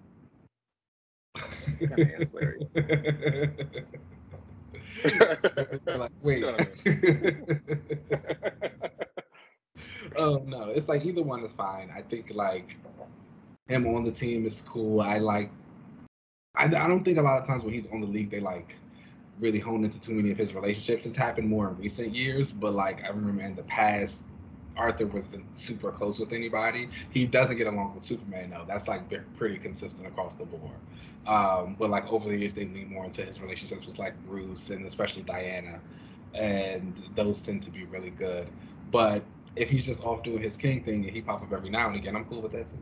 Think... ancillary. like, wait. oh no, it's like either one is fine. I think like him on the team is cool. I like. I, I don't think a lot of times when he's on the league, they like really hone into too many of his relationships. It's happened more in recent years, but like I remember in the past, Arthur wasn't super close with anybody. He doesn't get along with Superman though. That's like pretty consistent across the board. Um, but like over the years, they lean more into his relationships with like Bruce and especially Diana, and those tend to be really good. But if he's just off doing his king thing and he pop up every now and again, I'm cool with that too.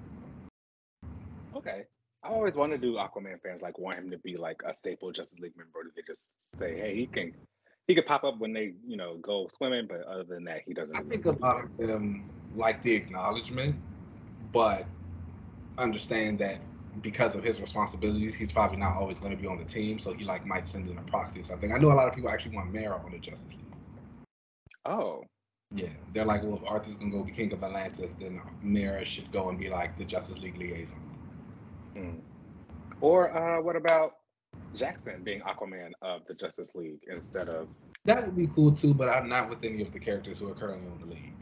Okay. I always want to do Aquaman fans like want him to be like a staple Justice League member. They just say, hey, he can he could pop up when they, you know, go swimming, but other than that, he doesn't. I think a lot of them like the acknowledgement, but understand that because of his responsibilities, he's probably not always going to be on the team. So he like might send in a proxy or something. I know a lot of people actually want Mera on the Justice League. Oh. Yeah, they're like, well, if Arthur's gonna go be king of Atlantis, then Mera should go and be like the Justice League liaison. Mm. Or uh, what about Jackson being Aquaman of the Justice League instead of? That would be cool too, but I'm not with any of the characters who are currently on the league.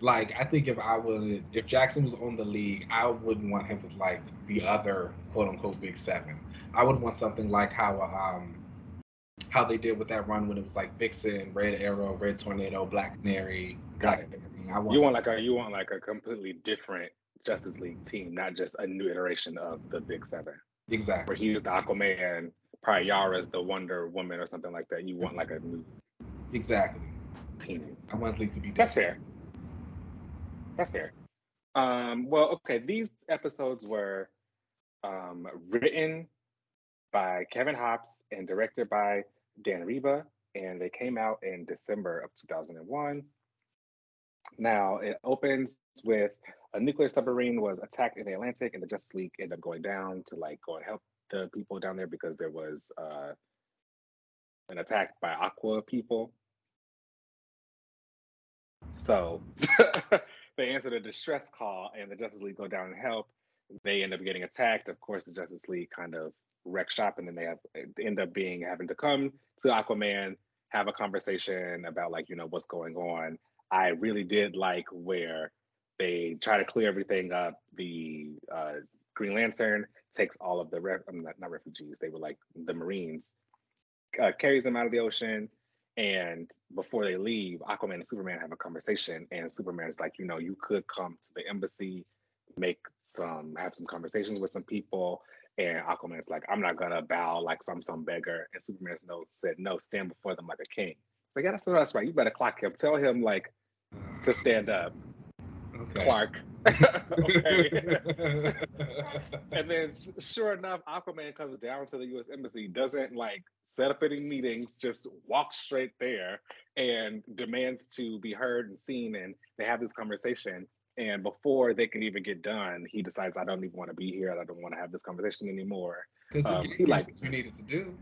Like I think if I would, if Jackson was on the league, I wouldn't want him with like the other quote unquote big seven. I would want something like how um how they did with that run when it was like Vixen, Red Arrow, Red Tornado, Black Canary, Black. I want you want like a you want like a completely different Justice League team, not just a new iteration of the Big Seven. Exactly. Where he was the Aquaman, probably Yara's the Wonder Woman or something like that. You want like a new exactly team. I want League to be. Different. That's fair. That's fair. Um, well, okay. These episodes were um, written by Kevin Hopps and directed by Dan Riba, and they came out in December of 2001. Now it opens with a nuclear submarine was attacked in the Atlantic, and the Justice League ended up going down to like go and help the people down there because there was uh, an attack by Aqua people. So they answered a distress call, and the Justice League go down and help. They end up getting attacked. Of course, the Justice League kind of wreck shop, and then they have end up being having to come to Aquaman, have a conversation about like you know what's going on. I really did like where they try to clear everything up. The uh, Green Lantern takes all of the ref- not, not refugees. They were like the Marines, uh, carries them out of the ocean, And before they leave, Aquaman and Superman have a conversation, and Superman is like, you know, you could come to the embassy, make some, have some conversations with some people. And Aquaman's like, I'm not gonna bow like some some beggar. And Superman's no said, no, stand before them like a king. So yeah, that's that's right. You better clock him. Tell him like to stand up. Okay. Clark. okay. and then, sure enough, Aquaman comes down to the U.S. Embassy, doesn't like set up any meetings, just walks straight there and demands to be heard and seen. And they have this conversation. And before they can even get done, he decides, I don't even want to be here. I don't want to have this conversation anymore. Um, he like what you needed to do.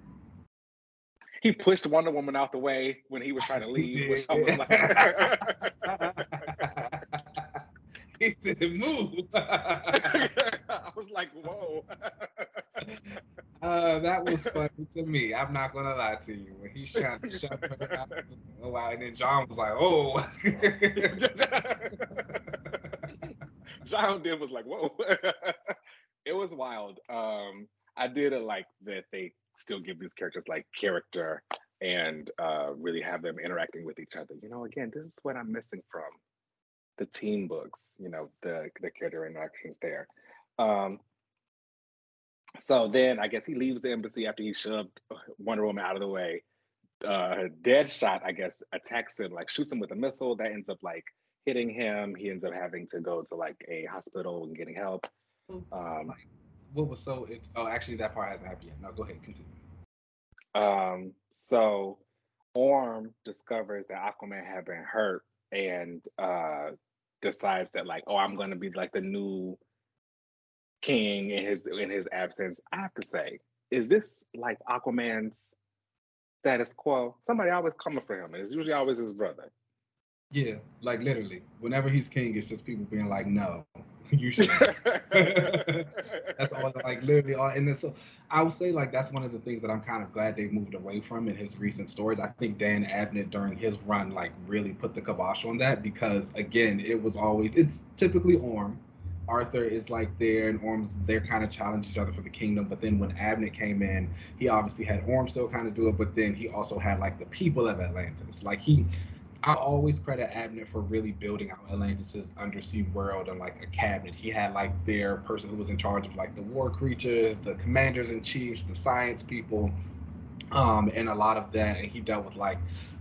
He pushed Wonder Woman out the way when he was trying to leave, which I was like. he didn't move. I was like, whoa. Uh, that was funny to me. I'm not gonna lie to you. When he shot, shot her out, oh, and then John was like, "Oh." John then was like, "Whoa." it was wild. Um, I did like that they still give these characters like character and uh, really have them interacting with each other. You know, again, this is what I'm missing from the team books, you know, the the character interactions there. Um, so then I guess he leaves the embassy after he shoved Wonder Woman out of the way. Uh, Deadshot, I guess, attacks him, like shoots him with a missile that ends up like hitting him. He ends up having to go to like a hospital and getting help. Um, what was so? It, oh, actually, that part hasn't happened yet. No, go ahead, continue. Um, so Orm discovers that Aquaman had been hurt and uh decides that like, oh, I'm gonna be like the new king in his in his absence. I have to say, is this like Aquaman's status quo? Somebody always coming for him, and it's usually always his brother. Yeah, like literally. Whenever he's king, it's just people being like, no, you should. that's all like literally all and then so I would say like that's one of the things that I'm kind of glad they moved away from in his recent stories. I think Dan Abnett during his run like really put the kibosh on that because again it was always it's typically Orm. Arthur is like there and Orm's they're kind of challenge each other for the kingdom. But then when Abnett came in, he obviously had Orm still kind of do it, but then he also had like the people of Atlantis. Like he I always credit Abnett for really building out Atlantis' undersea world and like a cabinet. He had like their person who was in charge of like the war creatures, the commanders in chiefs, the science people, um, and a lot of that. And he dealt with like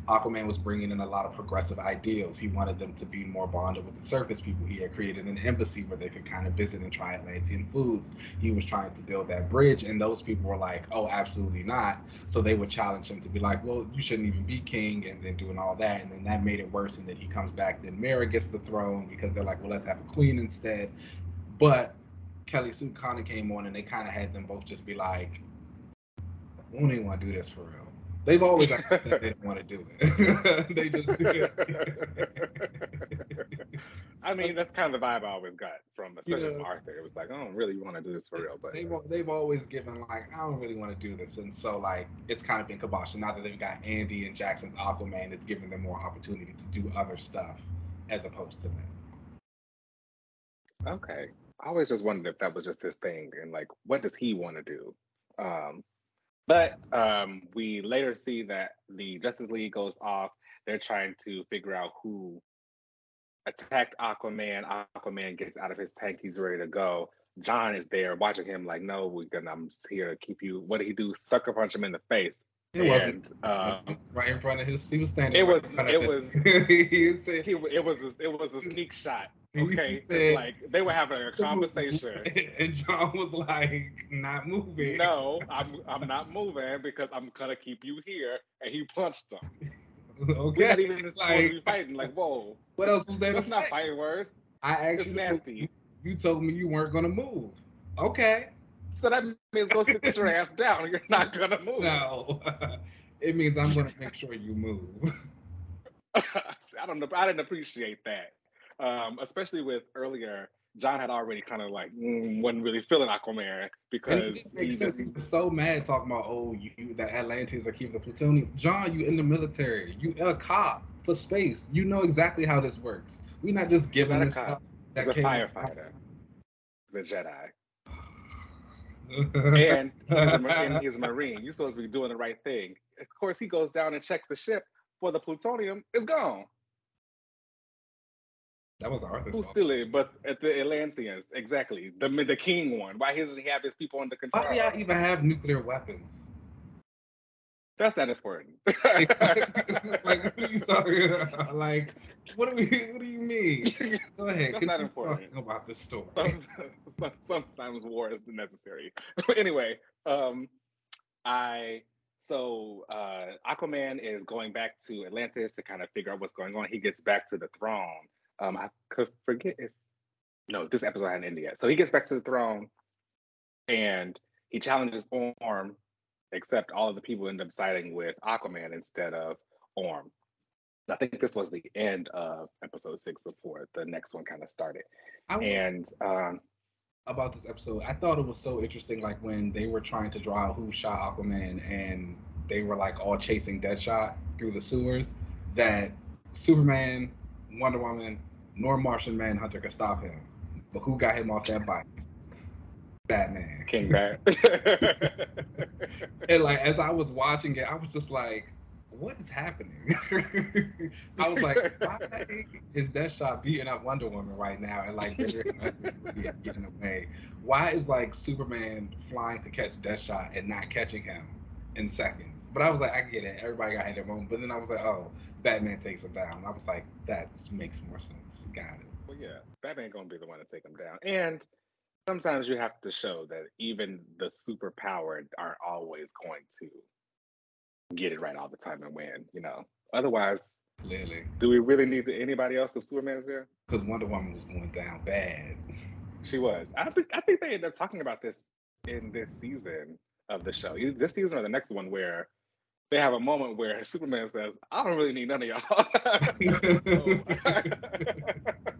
Aquaman was bringing in a lot of progressive ideals. He wanted them to be more bonded with the surface people. He had created an embassy where they could kind of visit and try Atlantean foods. He was trying to build that bridge, and those people were like, "Oh, absolutely not." So they would challenge him to be like, "Well, you shouldn't even be king," and then doing all that, and then that made it worse. And then he comes back, then Mera gets the throne because they're like, "Well, let's have a queen instead." But Kelly Sue DeConnick came on, and they kind of had them both just be like, "We don't even want to do this for real." They've always acted they don't want to do it. they just do I mean, that's kind of the vibe I always got from, especially from Arthur. It was like, I don't really want to do this for real, but they've, they've always given like, I don't really want to do this, and so like, it's kind of been kibosh. Now that they've got Andy and Jackson's Aquaman, it's giving them more opportunity to do other stuff as opposed to that. Okay, I always just wondered if that was just his thing, and like, what does he want to do? Um, but um, we later see that the Justice League goes off. They're trying to figure out who attacked Aquaman. Aquaman gets out of his tank. He's ready to go. John is there watching him like, no, we're gonna, I'm here to keep you. What did he do? Sucker punch him in the face. It and, wasn't uh, right in front of his. He was standing. It right was. It was. he, said, he, it was. A, it was a sneak shot. Okay, said, it's like they were having a conversation, and John was like, "Not moving." No, I'm. I'm not moving because I'm gonna keep you here. And he punched him. okay. We're not even supposed like, to be fighting. Like, whoa. What else was there? That's not fighting words. I actually it's nasty. You told me you weren't gonna move. Okay. So that means go sit your ass down. You're not gonna move. No. it means I'm gonna make sure you move. I don't know. I didn't appreciate that, um, especially with earlier. John had already kind of like mm, wasn't really feeling Aquaman because he, just, so mad talking about oh you the Atlanteans are keeping the plutonium. John, you in the military, you a cop for space. You know exactly how this works. We're not just giving this stuff. He's a firefighter. A Jedi and he's a, and he's a Marine. You're supposed to be doing the right thing. Of course, he goes down and checks the ship. for the plutonium It's gone. That was Arthur's Who's fault. still it? But at the Atlanteans, exactly. The the king one. Why doesn't he have his people under control? Why do y'all even have nuclear weapons? That's not important. like, what are you talking about? Like, what do we? What do you mean? Go ahead. That's not important. About this story. Some, sometimes war is necessary. anyway, um, I so uh, Aquaman is going back to Atlantis to kind of figure out what's going on. He gets back to the throne. Um, I could forget if no, this episode hadn't ended yet. So he gets back to the throne, and he challenges Orm, except all of the people end up siding with Aquaman instead of Orm. I think this was the end of episode six before the next one kind of started. and um, about this episode, I thought it was so interesting. Like when they were trying to draw out who shot Aquaman, and they were like all chasing Deadshot through the sewers. That Superman, Wonder Woman, nor Martian Manhunter could stop him. But who got him off that bike? Batman. King Bat. and like as I was watching it, I was just like, what is happening? I was like, why is Deadshot beating up Wonder Woman right now and like getting away? Why is like Superman flying to catch Deadshot and not catching him in seconds? But I was like, I get it. Everybody got hit at moment. But then I was like, oh, Batman takes him down. I was like, that makes more sense. Got it. Well, yeah, Batman gonna be the one to take him down. And sometimes you have to show that even the superpowered aren't always going to get it right all the time and win, you know. Otherwise, clearly, do we really need anybody else if Superman's there? Because Wonder Woman was going down bad. She was. I think I think they end up talking about this in this season of the show, this season or the next one, where they have a moment where Superman says, "I don't really need none of y'all."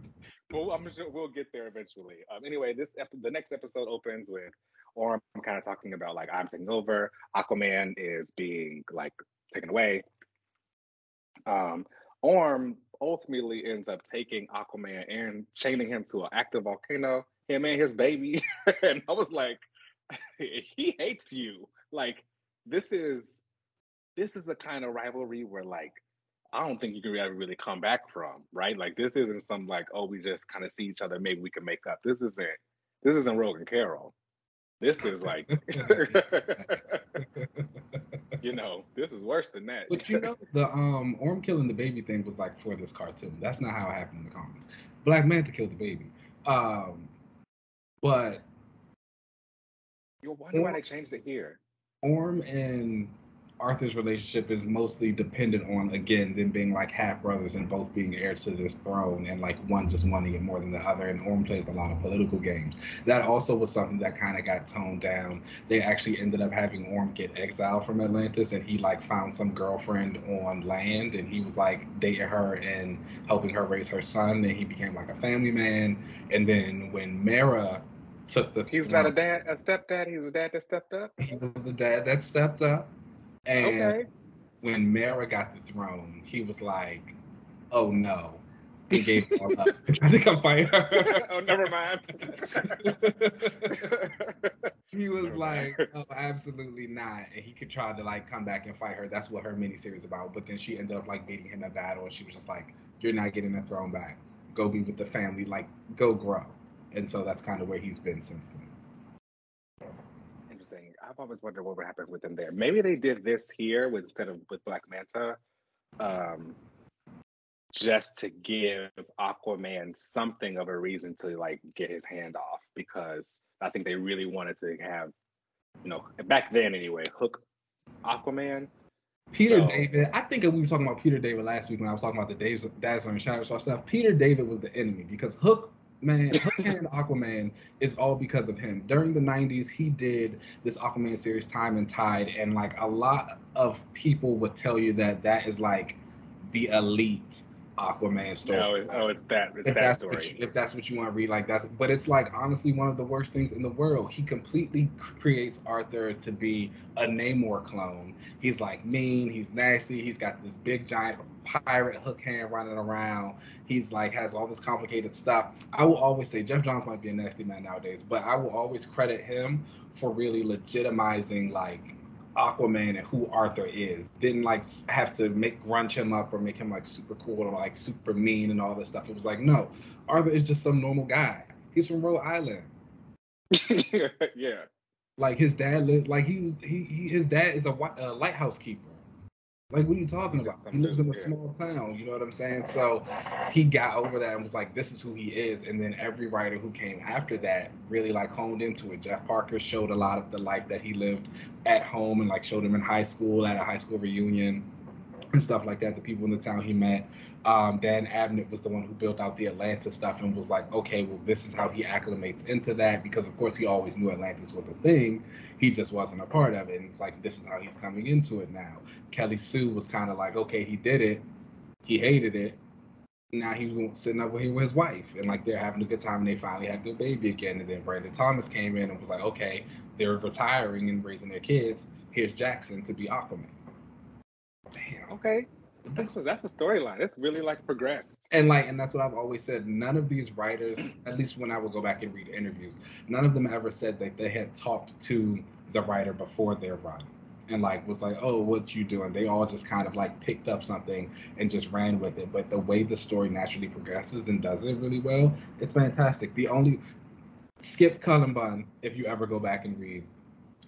well, I'm sure we'll get there eventually. Um, anyway, this ep- the next episode opens with Orm kind of talking about like I'm taking over. Aquaman is being like taken away. Um, Orm ultimately ends up taking Aquaman and chaining him to an active volcano. Him and his baby, and I was like, he hates you. Like this is this is a kind of rivalry where like I don't think you can ever really come back from, right? Like this isn't some like, oh, we just kind of see each other, maybe we can make up. This isn't this isn't Rogue and Carol. This is like you know, this is worse than that. But you know, the um Orm killing the baby thing was like for this cartoon. That's not how it happened in the comics. Black Manta killed the baby. Um but you wonder why they changed it here. Orm and Arthur's relationship is mostly dependent on again them being like half brothers and both being heirs to this throne and like one just wanting it more than the other and Orm plays a lot of political games. That also was something that kind of got toned down. They actually ended up having Orm get exiled from Atlantis and he like found some girlfriend on land and he was like dating her and helping her raise her son and he became like a family man and then when Mera took the He's not a dad a stepdad, he's a dad that stepped up. He was the dad that stepped up and okay. when Mera got the throne, he was like, "Oh no." He gave all up and tried to come fight her. oh, never mind. he was never like, mind. "Oh, absolutely not," and he could try to like come back and fight her. That's what her miniseries about. But then she ended up like beating him in battle, and she was just like, "You're not getting the throne back. Go be with the family. Like, go grow." And so that's kind of where he's been since then. I've always wondered what would happen with them there. Maybe they did this here with instead of with Black Manta, um, just to give Aquaman something of a reason to like get his hand off because I think they really wanted to have, you know, back then anyway, hook Aquaman. Peter so, David, I think we were talking about Peter David last week when I was talking about the Days Dazzler and Shadow Star stuff. Peter David was the enemy because Hook man, and Aquaman is all because of him. During the 90s, he did this Aquaman series Time and Tide, and like a lot of people would tell you that that is like the elite Aquaman story. No, oh, it's that. It's if that story. You, if that's what you want to read, like that's. But it's like honestly one of the worst things in the world. He completely creates Arthur to be a Namor clone. He's like mean. He's nasty. He's got this big giant pirate hook hand running around. He's like has all this complicated stuff. I will always say Geoff Johns might be a nasty man nowadays, but I will always credit him for really legitimizing like Aquaman and who Arthur is. Didn't like have to make grunge him up or make him like super cool or like super mean and all this stuff. It was like, no, Arthur is just some normal guy. He's from Rhode Island. yeah. Like his dad lived. Like he was. He, he his dad is a, a lighthouse keeper. Like, what are you talking about? He lives in a small town, you know what I'm saying? So he got over that and was like, this is who he is. And then every writer who came after that really like honed into it. Jeff Parker showed a lot of the life that he lived at home and like showed him in high school at a high school reunion and stuff like that. The people in the town he met. Um, Dan Abnett was the one who built out the Atlantis stuff and was like, okay, well, this is how he acclimates into that because, of course, he always knew Atlantis was a thing. He just wasn't a part of it. And it's like, this is how he's coming into it now. Kelly Sue was kind of like, okay, he did it. He hated it. Now he's sitting up here with his wife and like they're having a good time and they finally had their baby again. And then Brandon Thomas came in and was like, okay, they're retiring and raising their kids. Here's Jackson to be Aquaman. Damn. Okay. That's a, that's a storyline. It's really like progressed. And like, and that's what I've always said. None of these writers, at least when I would go back and read interviews, none of them ever said that they had talked to the writer before their run and like was like, oh, what you doing? They all just kind of like picked up something and just ran with it. But the way the story naturally progresses and does it really well, it's fantastic. The only skip Cullen Bunn if you ever go back and read.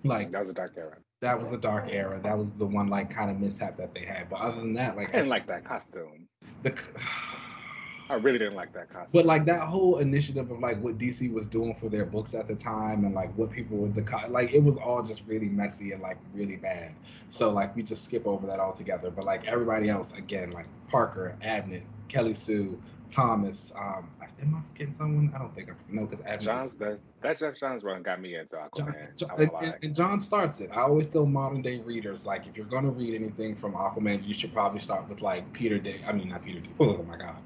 Like that was a dark era that was the dark era. That was the one like kind of mishap that they had. But other than that, like I didn't like that costume. The I really didn't like that costume. But like that whole initiative of like what DC was doing for their books at the time and like what people were the like it was all just really messy and like really bad. So like we just skip over that altogether. But like everybody else, again, like Parker, Abnett, Kelly Sue, Thomas. Um, am I forgetting someone? I don't think I no because John's that that Geoff Johns run got me into Aquaman. John, John, and, and, John starts it. I always tell modern day readers like if you're gonna read anything from Aquaman, you should probably start with like Peter Day. I mean not Peter Day. Oh my god,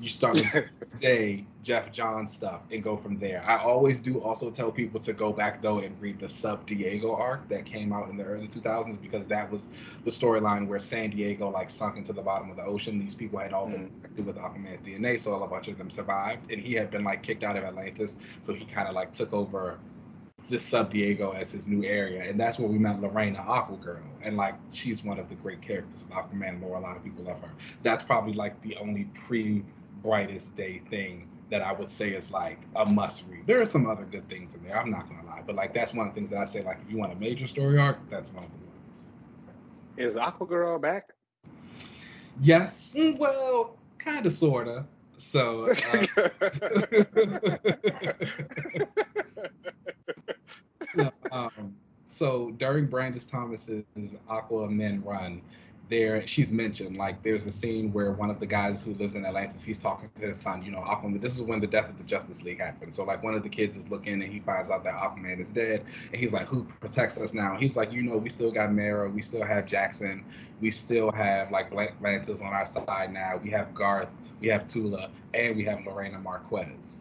you start with day Geoff Johns stuff and go from there. I always do also tell people to go back though and read the Sub Diego arc that came out in the early 2000s because that was the storyline where San Diego like sunk into the bottom of the ocean. These people had all been mm. with Aquaman's DNA, so a bunch of them survived, and he had been like kicked out of Atlantis, so he kind of like took over this Sub Diego as his new area, and that's where we met Lorena Aquagirl, and like she's one of the great characters of Aquaman lore. A lot of people love her. That's probably like the only pre brightest day thing that I would say is like a must read. There are some other good things in there. I'm not gonna lie, but like that's one of the things that I say like if you want a major story arc, that's one of the ones. Is Aquagirl back? Yes. Mm, well, kind of, sorta. So. Uh, um, so during Brandon Thomas's Aquaman run, there she's mentioned like there's a scene where one of the guys who lives in Atlantis he's talking to his son you know Aquaman. This is when the death of the Justice League happened. So like one of the kids is looking and he finds out that Aquaman is dead. And he's like who protects us now? He's like you know we still got Mera we still have Jackson. We still have like Black Lanterns on our side now. We have Garth. We have Tula. And we have Lorena Marquez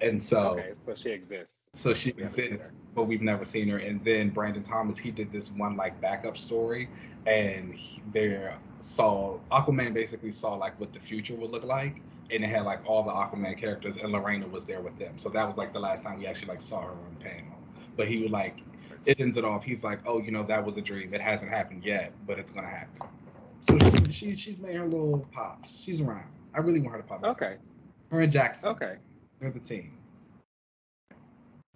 and so okay, so she exists. So she exists, but we've never seen her. And then Brandon Thomas, he did this one like backup story, and he, there saw Aquaman basically saw like what the future would look like, and it had like all the Aquaman characters, and Lorena was there with them. So that was like the last time we actually like saw her on panel. But he would like it ends it off. He's like, oh, you know, that was a dream. It hasn't happened yet, but it's gonna happen. So she, she she's made her little pops. She's around. I really want her to pop. Okay. Her and Jackson. Okay. They're the team.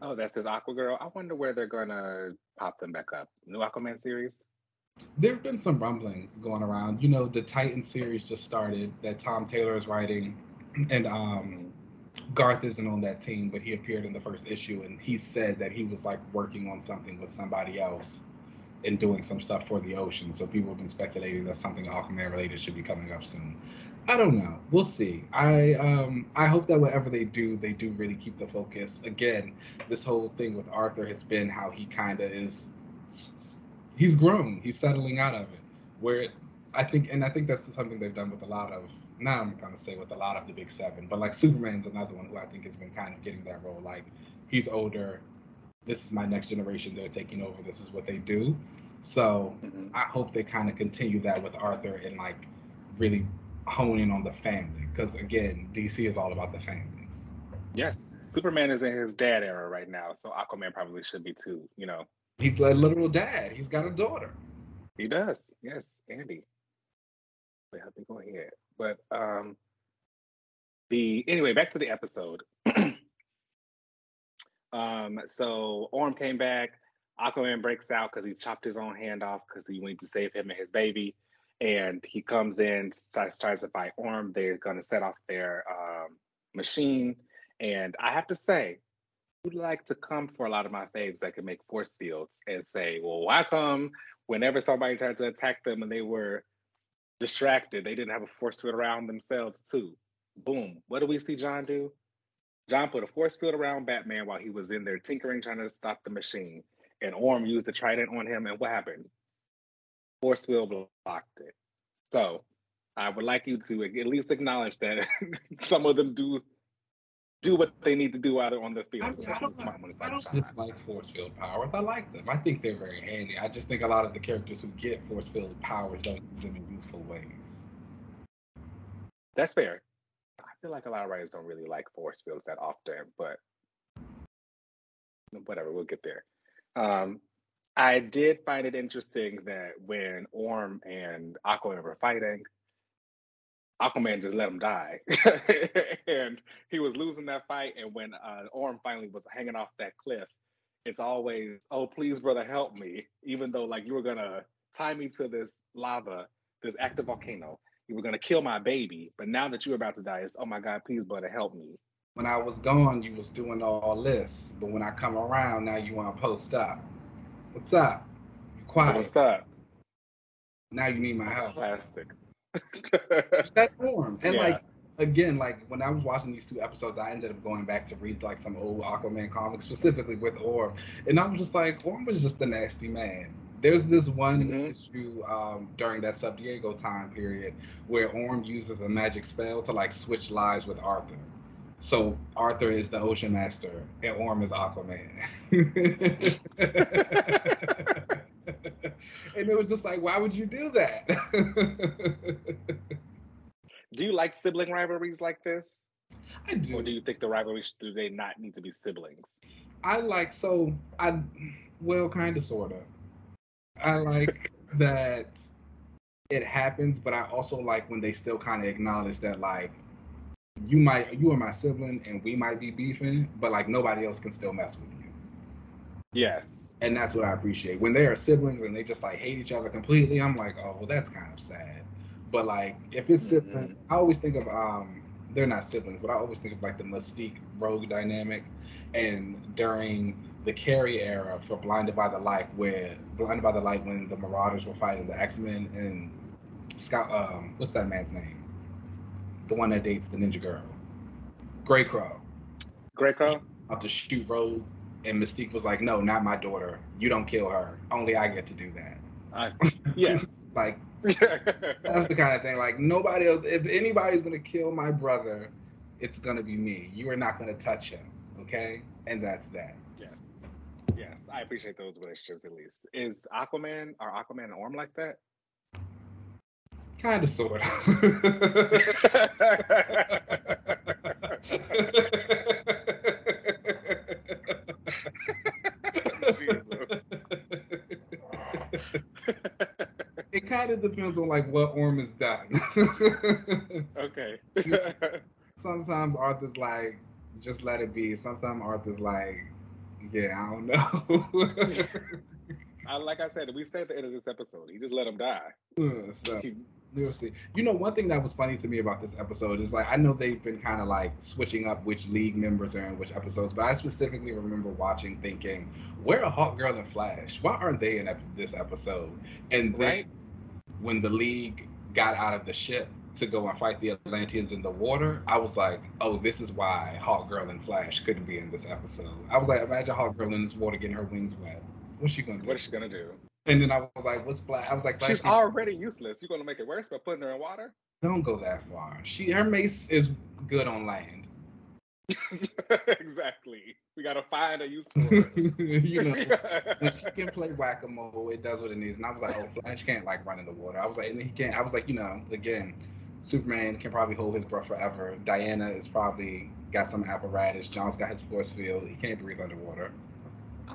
Oh, that's his Aquagirl. I wonder where they're gonna pop them back up. New Aquaman series. There have been some rumblings going around. You know, the Titan series just started that Tom Taylor is writing, and um, Garth isn't on that team, but he appeared in the first issue, and he said that he was like working on something with somebody else and doing some stuff for the ocean. So people have been speculating that something Aquaman related should be coming up soon. I don't know. We'll see. I um I hope that whatever they do, they do really keep the focus. Again, this whole thing with Arthur has been how he kind of is. He's grown. He's settling out of it. Where it, I think, and I think that's something they've done with a lot of. Now I'm gonna say with a lot of the big seven, but like Superman's another one who I think has been kind of getting that role. Like he's older. This is my next generation. They're taking over. This is what they do. So mm-hmm. I hope they kind of continue that with Arthur and like really hone in on the family because again, DC is all about the families. Yes, Superman is in his dad era right now, so Aquaman probably should be too. You know. He's a literal dad. He's got a daughter. He does. Yes, Andy. Wait, have to go ahead. But um the anyway, back to the episode. um, so Orm came back. Aquaman breaks out because he chopped his own hand off because he went to save him and his baby. And he comes in, starts, tries to fight Orm. They're going to set off their um, machine. And I have to say, would like to come for a lot of my faves that can make force fields and say, well, why come whenever somebody tried to attack them and they were distracted, they didn't have a force field around themselves too? Boom. What do we see John do? John put a force field around Batman while he was in there tinkering, trying to stop the machine. And Orm used the trident on him, and what happened? Force field blocked it. So I would like you to at least acknowledge that some of them do do what they need to do either on the field. I, mean, I don't, I don't like force field powers. I like them. I think they're very handy. I just think a lot of the characters who get force field powers don't use them in useful ways. That's fair. I feel like a lot of writers don't really like force fields that often, but whatever, we'll get there. Um, I did find it interesting that when Orm and Aquaman were fighting, Aquaman just let him die. and he was losing that fight. And when uh, Orm finally was hanging off that cliff, it's always, oh, please, brother, help me. Even though, like, you were going to tie me to this lava, this active volcano. You were going to kill my baby. But now that you're about to die, it's, oh my God, please, brother, help me. When I was gone, you was doing all this. But when I come around, now you want to post up. What's up? quiet. What's up? Now you need my help. Classic. that form. And yeah. like again, like when I was watching these two episodes, I ended up going back to read like some old Aquaman comics, specifically with Orm, and I was just like, Orm was just a nasty man. There's this one mm-hmm. issue um, during that Sub Diego time period where Orm uses a magic spell to like switch lives with Arthur. So Arthur is the Ocean Master and Orm is Aquaman. and it was just like, why would you do that? do you like sibling rivalries like this? I do. Or do you think the rivalries do they not need to be siblings? I like so I well kind of sort of. I like that it happens, but I also like when they still kind of acknowledge that like you might you are my sibling and we might be beefing, but like nobody else can still mess with you. Yes and that's what I appreciate. When they are siblings and they just like hate each other completely, I'm like, oh well, that's kind of sad. But like if it's mm-hmm. siblings, I always think of um, they're not siblings, but I always think of like the Mystique Rogue dynamic, and during the Carey era for Blinded by the Light, where Blinded by the Light when the Marauders were fighting the X Men and Scott, um, what's that man's name? The one that dates the Ninja Girl, Greycrow. Grey Crow. Up to shoot Rogue and Mystique was like, "No, not my daughter. You don't kill her. Only I get to do that." Uh, yes. like that's the kind of thing. Like nobody else. If anybody's gonna kill my brother, it's gonna be me. You are not gonna touch him. Okay, and that's that. Yes. Yes, I appreciate those relationships at least. Is Aquaman or Aquaman and Orm like that? Kind of, sort of. it kind of depends on like what Orm done. okay. Sometimes Arthur's like, just let it be. Sometimes Arthur's like, yeah, I don't know. I, like I said, we said at the end of this episode, he just let him die. so, You know, one thing that was funny to me about this episode is like I know they've been kind of like switching up which league members are in which episodes, but I specifically remember watching thinking, where are Hawkgirl and Flash? Why aren't they in this episode? And then right? when the league got out of the ship to go and fight the Atlanteans in the water, I was like, oh, this is why Hawkgirl and Flash couldn't be in this episode. I was like, imagine Hawkgirl in this water getting her wings wet. What's she gonna do? What is she gonna do? And then I was like, "What's black?" I was like, "She's already useless. You're gonna make it worse by putting her in water." Don't go that far. She her mace is good on land. exactly. We gotta find a use for it. you know, when she can play whack a mole, it does what it needs. And I was like, "Oh, Flash can't like run in the water." I was like, and he can't. I was like, you know, again, Superman can probably hold his breath forever. Diana is probably got some apparatus. John's got his force field. He can't breathe underwater.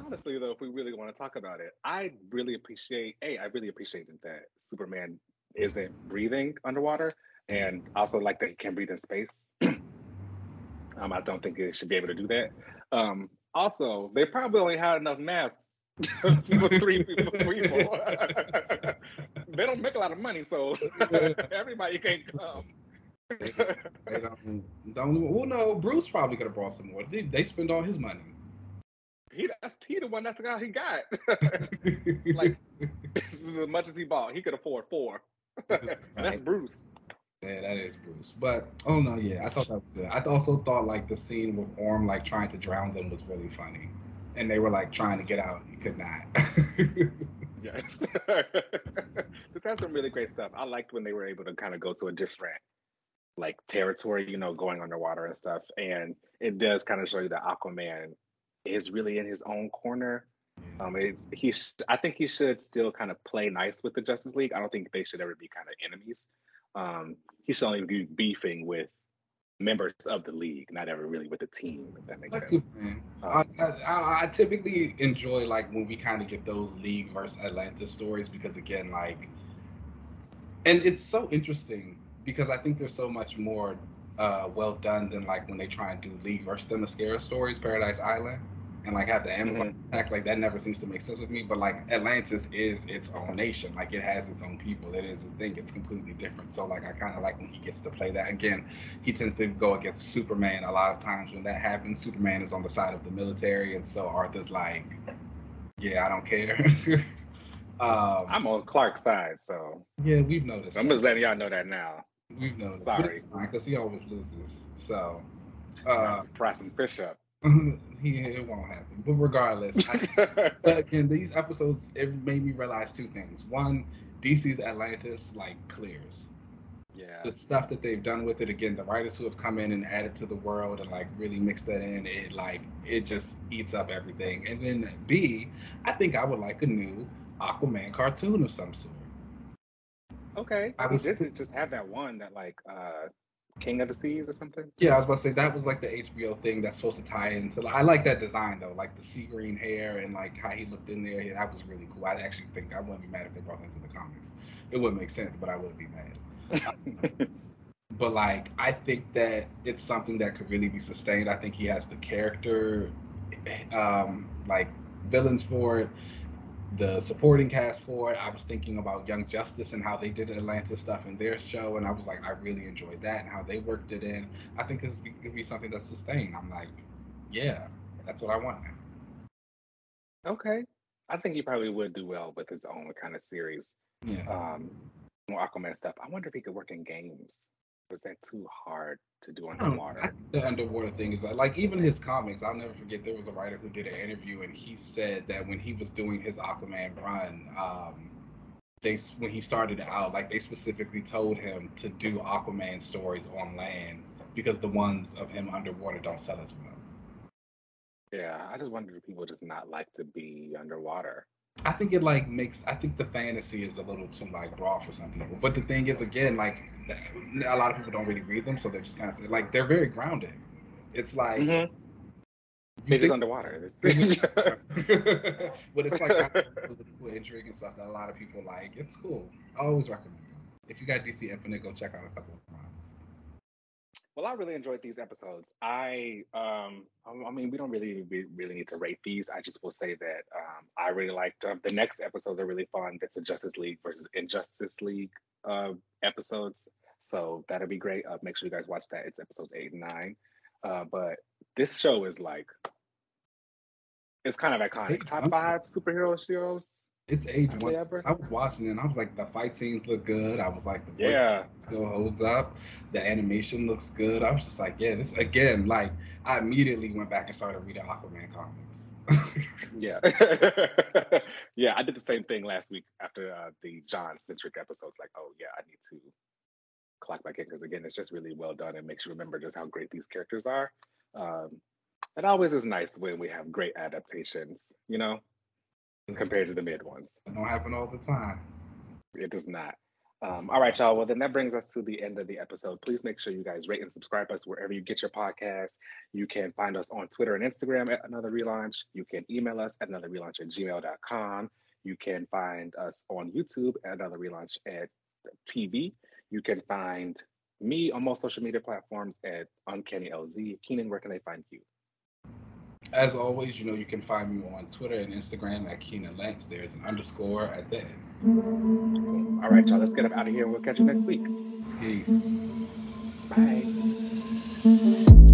Honestly, though, if we really want to talk about it, I really appreciate. Hey, I really appreciate that Superman isn't breathing underwater, and also like that he can breathe in space. um, I don't think they should be able to do that. Um, also, they probably only had enough masks for three people. they don't make a lot of money, so everybody can't come. they, they don't, well, no, Bruce probably could have brought some more. They, they spend all his money. He that's he the one that's the guy he got. like this is as much as he bought. He could afford four. that's Bruce. Yeah, that is Bruce. But oh no, yeah, I thought that was good. I also thought like the scene with Orm like trying to drown them was really funny, and they were like trying to get out, you could not. yes, this has some really great stuff. I liked when they were able to kind of go to a different like territory, you know, going underwater and stuff, and it does kind of show you that Aquaman is really in his own corner. Um, it's he. Sh- I think he should still kind of play nice with the Justice League. I don't think they should ever be kind of enemies um, he's only be beefing with members of the league, not ever really with the team. If that makes That's sense. Um, I, I, I, typically enjoy like when we kind of get those league versus Atlanta stories because again, like, and it's so interesting because I think there's so much more uh, well done than like when they try and do league versus Themyscira stories, Paradise Island and like have the Amazon mm-hmm. attack, like that never seems to make sense with me. But like Atlantis is its own nation, like it has its own people. It is a thing. It's completely different. So like I kind of like when he gets to play that. Again, he tends to go against Superman a lot of times when that happens. Superman is on the side of the military, and so Arthur's like, yeah, I don't care. um, I'm on Clark's side, so yeah, we've noticed. I'm just letting y'all know that now. We've noticed. Sorry, because he always loses. So, uh, pressing fish up. he, it won't happen. But regardless, I, but again, these episodes it made me realize two things. One, DC's Atlantis like clears. Yeah. The stuff that they've done with it, again, the writers who have come in and added to the world and like really mixed that in, it like it just eats up everything. And then B, I think I would like a new Aquaman cartoon of some sort. Okay. I was did just have that one that like uh King of the Seas or something? Yeah, I was about to say that was like the HBO thing that's supposed to tie into. I like that design though, like the sea green hair and like how he looked in there. That was really cool. I actually think I wouldn't be mad if they brought that into the comics. It wouldn't make sense, but I wouldn't be mad. but like, I think that it's something that could really be sustained. I think he has the character, um, like villains for it the supporting cast for it. I was thinking about Young Justice and how they did Atlanta stuff in their show, and I was like, I really enjoyed that and how they worked it in. I think this could be something that's sustained. I'm like, yeah, that's what I want now. Okay, I think he probably would do well with his own kind of series. Yeah. Um, more Aquaman stuff. I wonder if he could work in games was that too hard to do underwater? The underwater thing is like even his comics. I'll never forget. There was a writer who did an interview and he said that when he was doing his Aquaman run, um, they when he started out, like they specifically told him to do Aquaman stories on land because the ones of him underwater don't sell as well. Yeah, I just wonder if people just not like to be underwater. I think it like makes I think the fantasy is a little too like broad for some people. But the thing is again, like a lot of people don't really read them, so they're just kind of like they're very grounded. It's like mm-hmm. they're just underwater. but it's like political intrigue and stuff that a lot of people like. It's cool. I always recommend. If you got DC Infinite, go check out a couple of runs. Well, I really enjoyed these episodes. I, um, I mean, we don't really, we really need to rate these. I just will say that um, I really liked uh, the next episodes are really fun. It's a Justice League versus Injustice League uh, episodes, so that'll be great. Uh, make sure you guys watch that. It's episodes eight and nine. Uh, but this show is like, it's kind of iconic. Top five superhero shows it's age one. I was watching it and I was like, the fight scenes look good. I was like, the voice yeah. still holds up. The animation looks good. I was just like, yeah, this again, like I immediately went back and started reading Aquaman comics. yeah. yeah, I did the same thing last week after uh, the John centric episodes. Like, oh yeah, I need to clock back in because again, it's just really well done and makes you remember just how great these characters are. Um, it always is nice when we have great adaptations, you know? compared to the mid ones. It don't happen all the time. It does not. Um, all right, y'all. Well, then that brings us to the end of the episode. Please make sure you guys rate and subscribe us wherever you get your podcasts. You can find us on Twitter and Instagram at Another Relaunch. You can email us at another relaunch at gmail.com. You can find us on YouTube at Another Relaunch at TV. You can find me on most social media platforms at Uncanny LZ. Keenan, where can they find you? As always, you know, you can find me on Twitter and Instagram at Keenan Lance. There's an underscore at the end. All right, y'all, let's get up out of here. We'll catch you next week. Peace. Bye.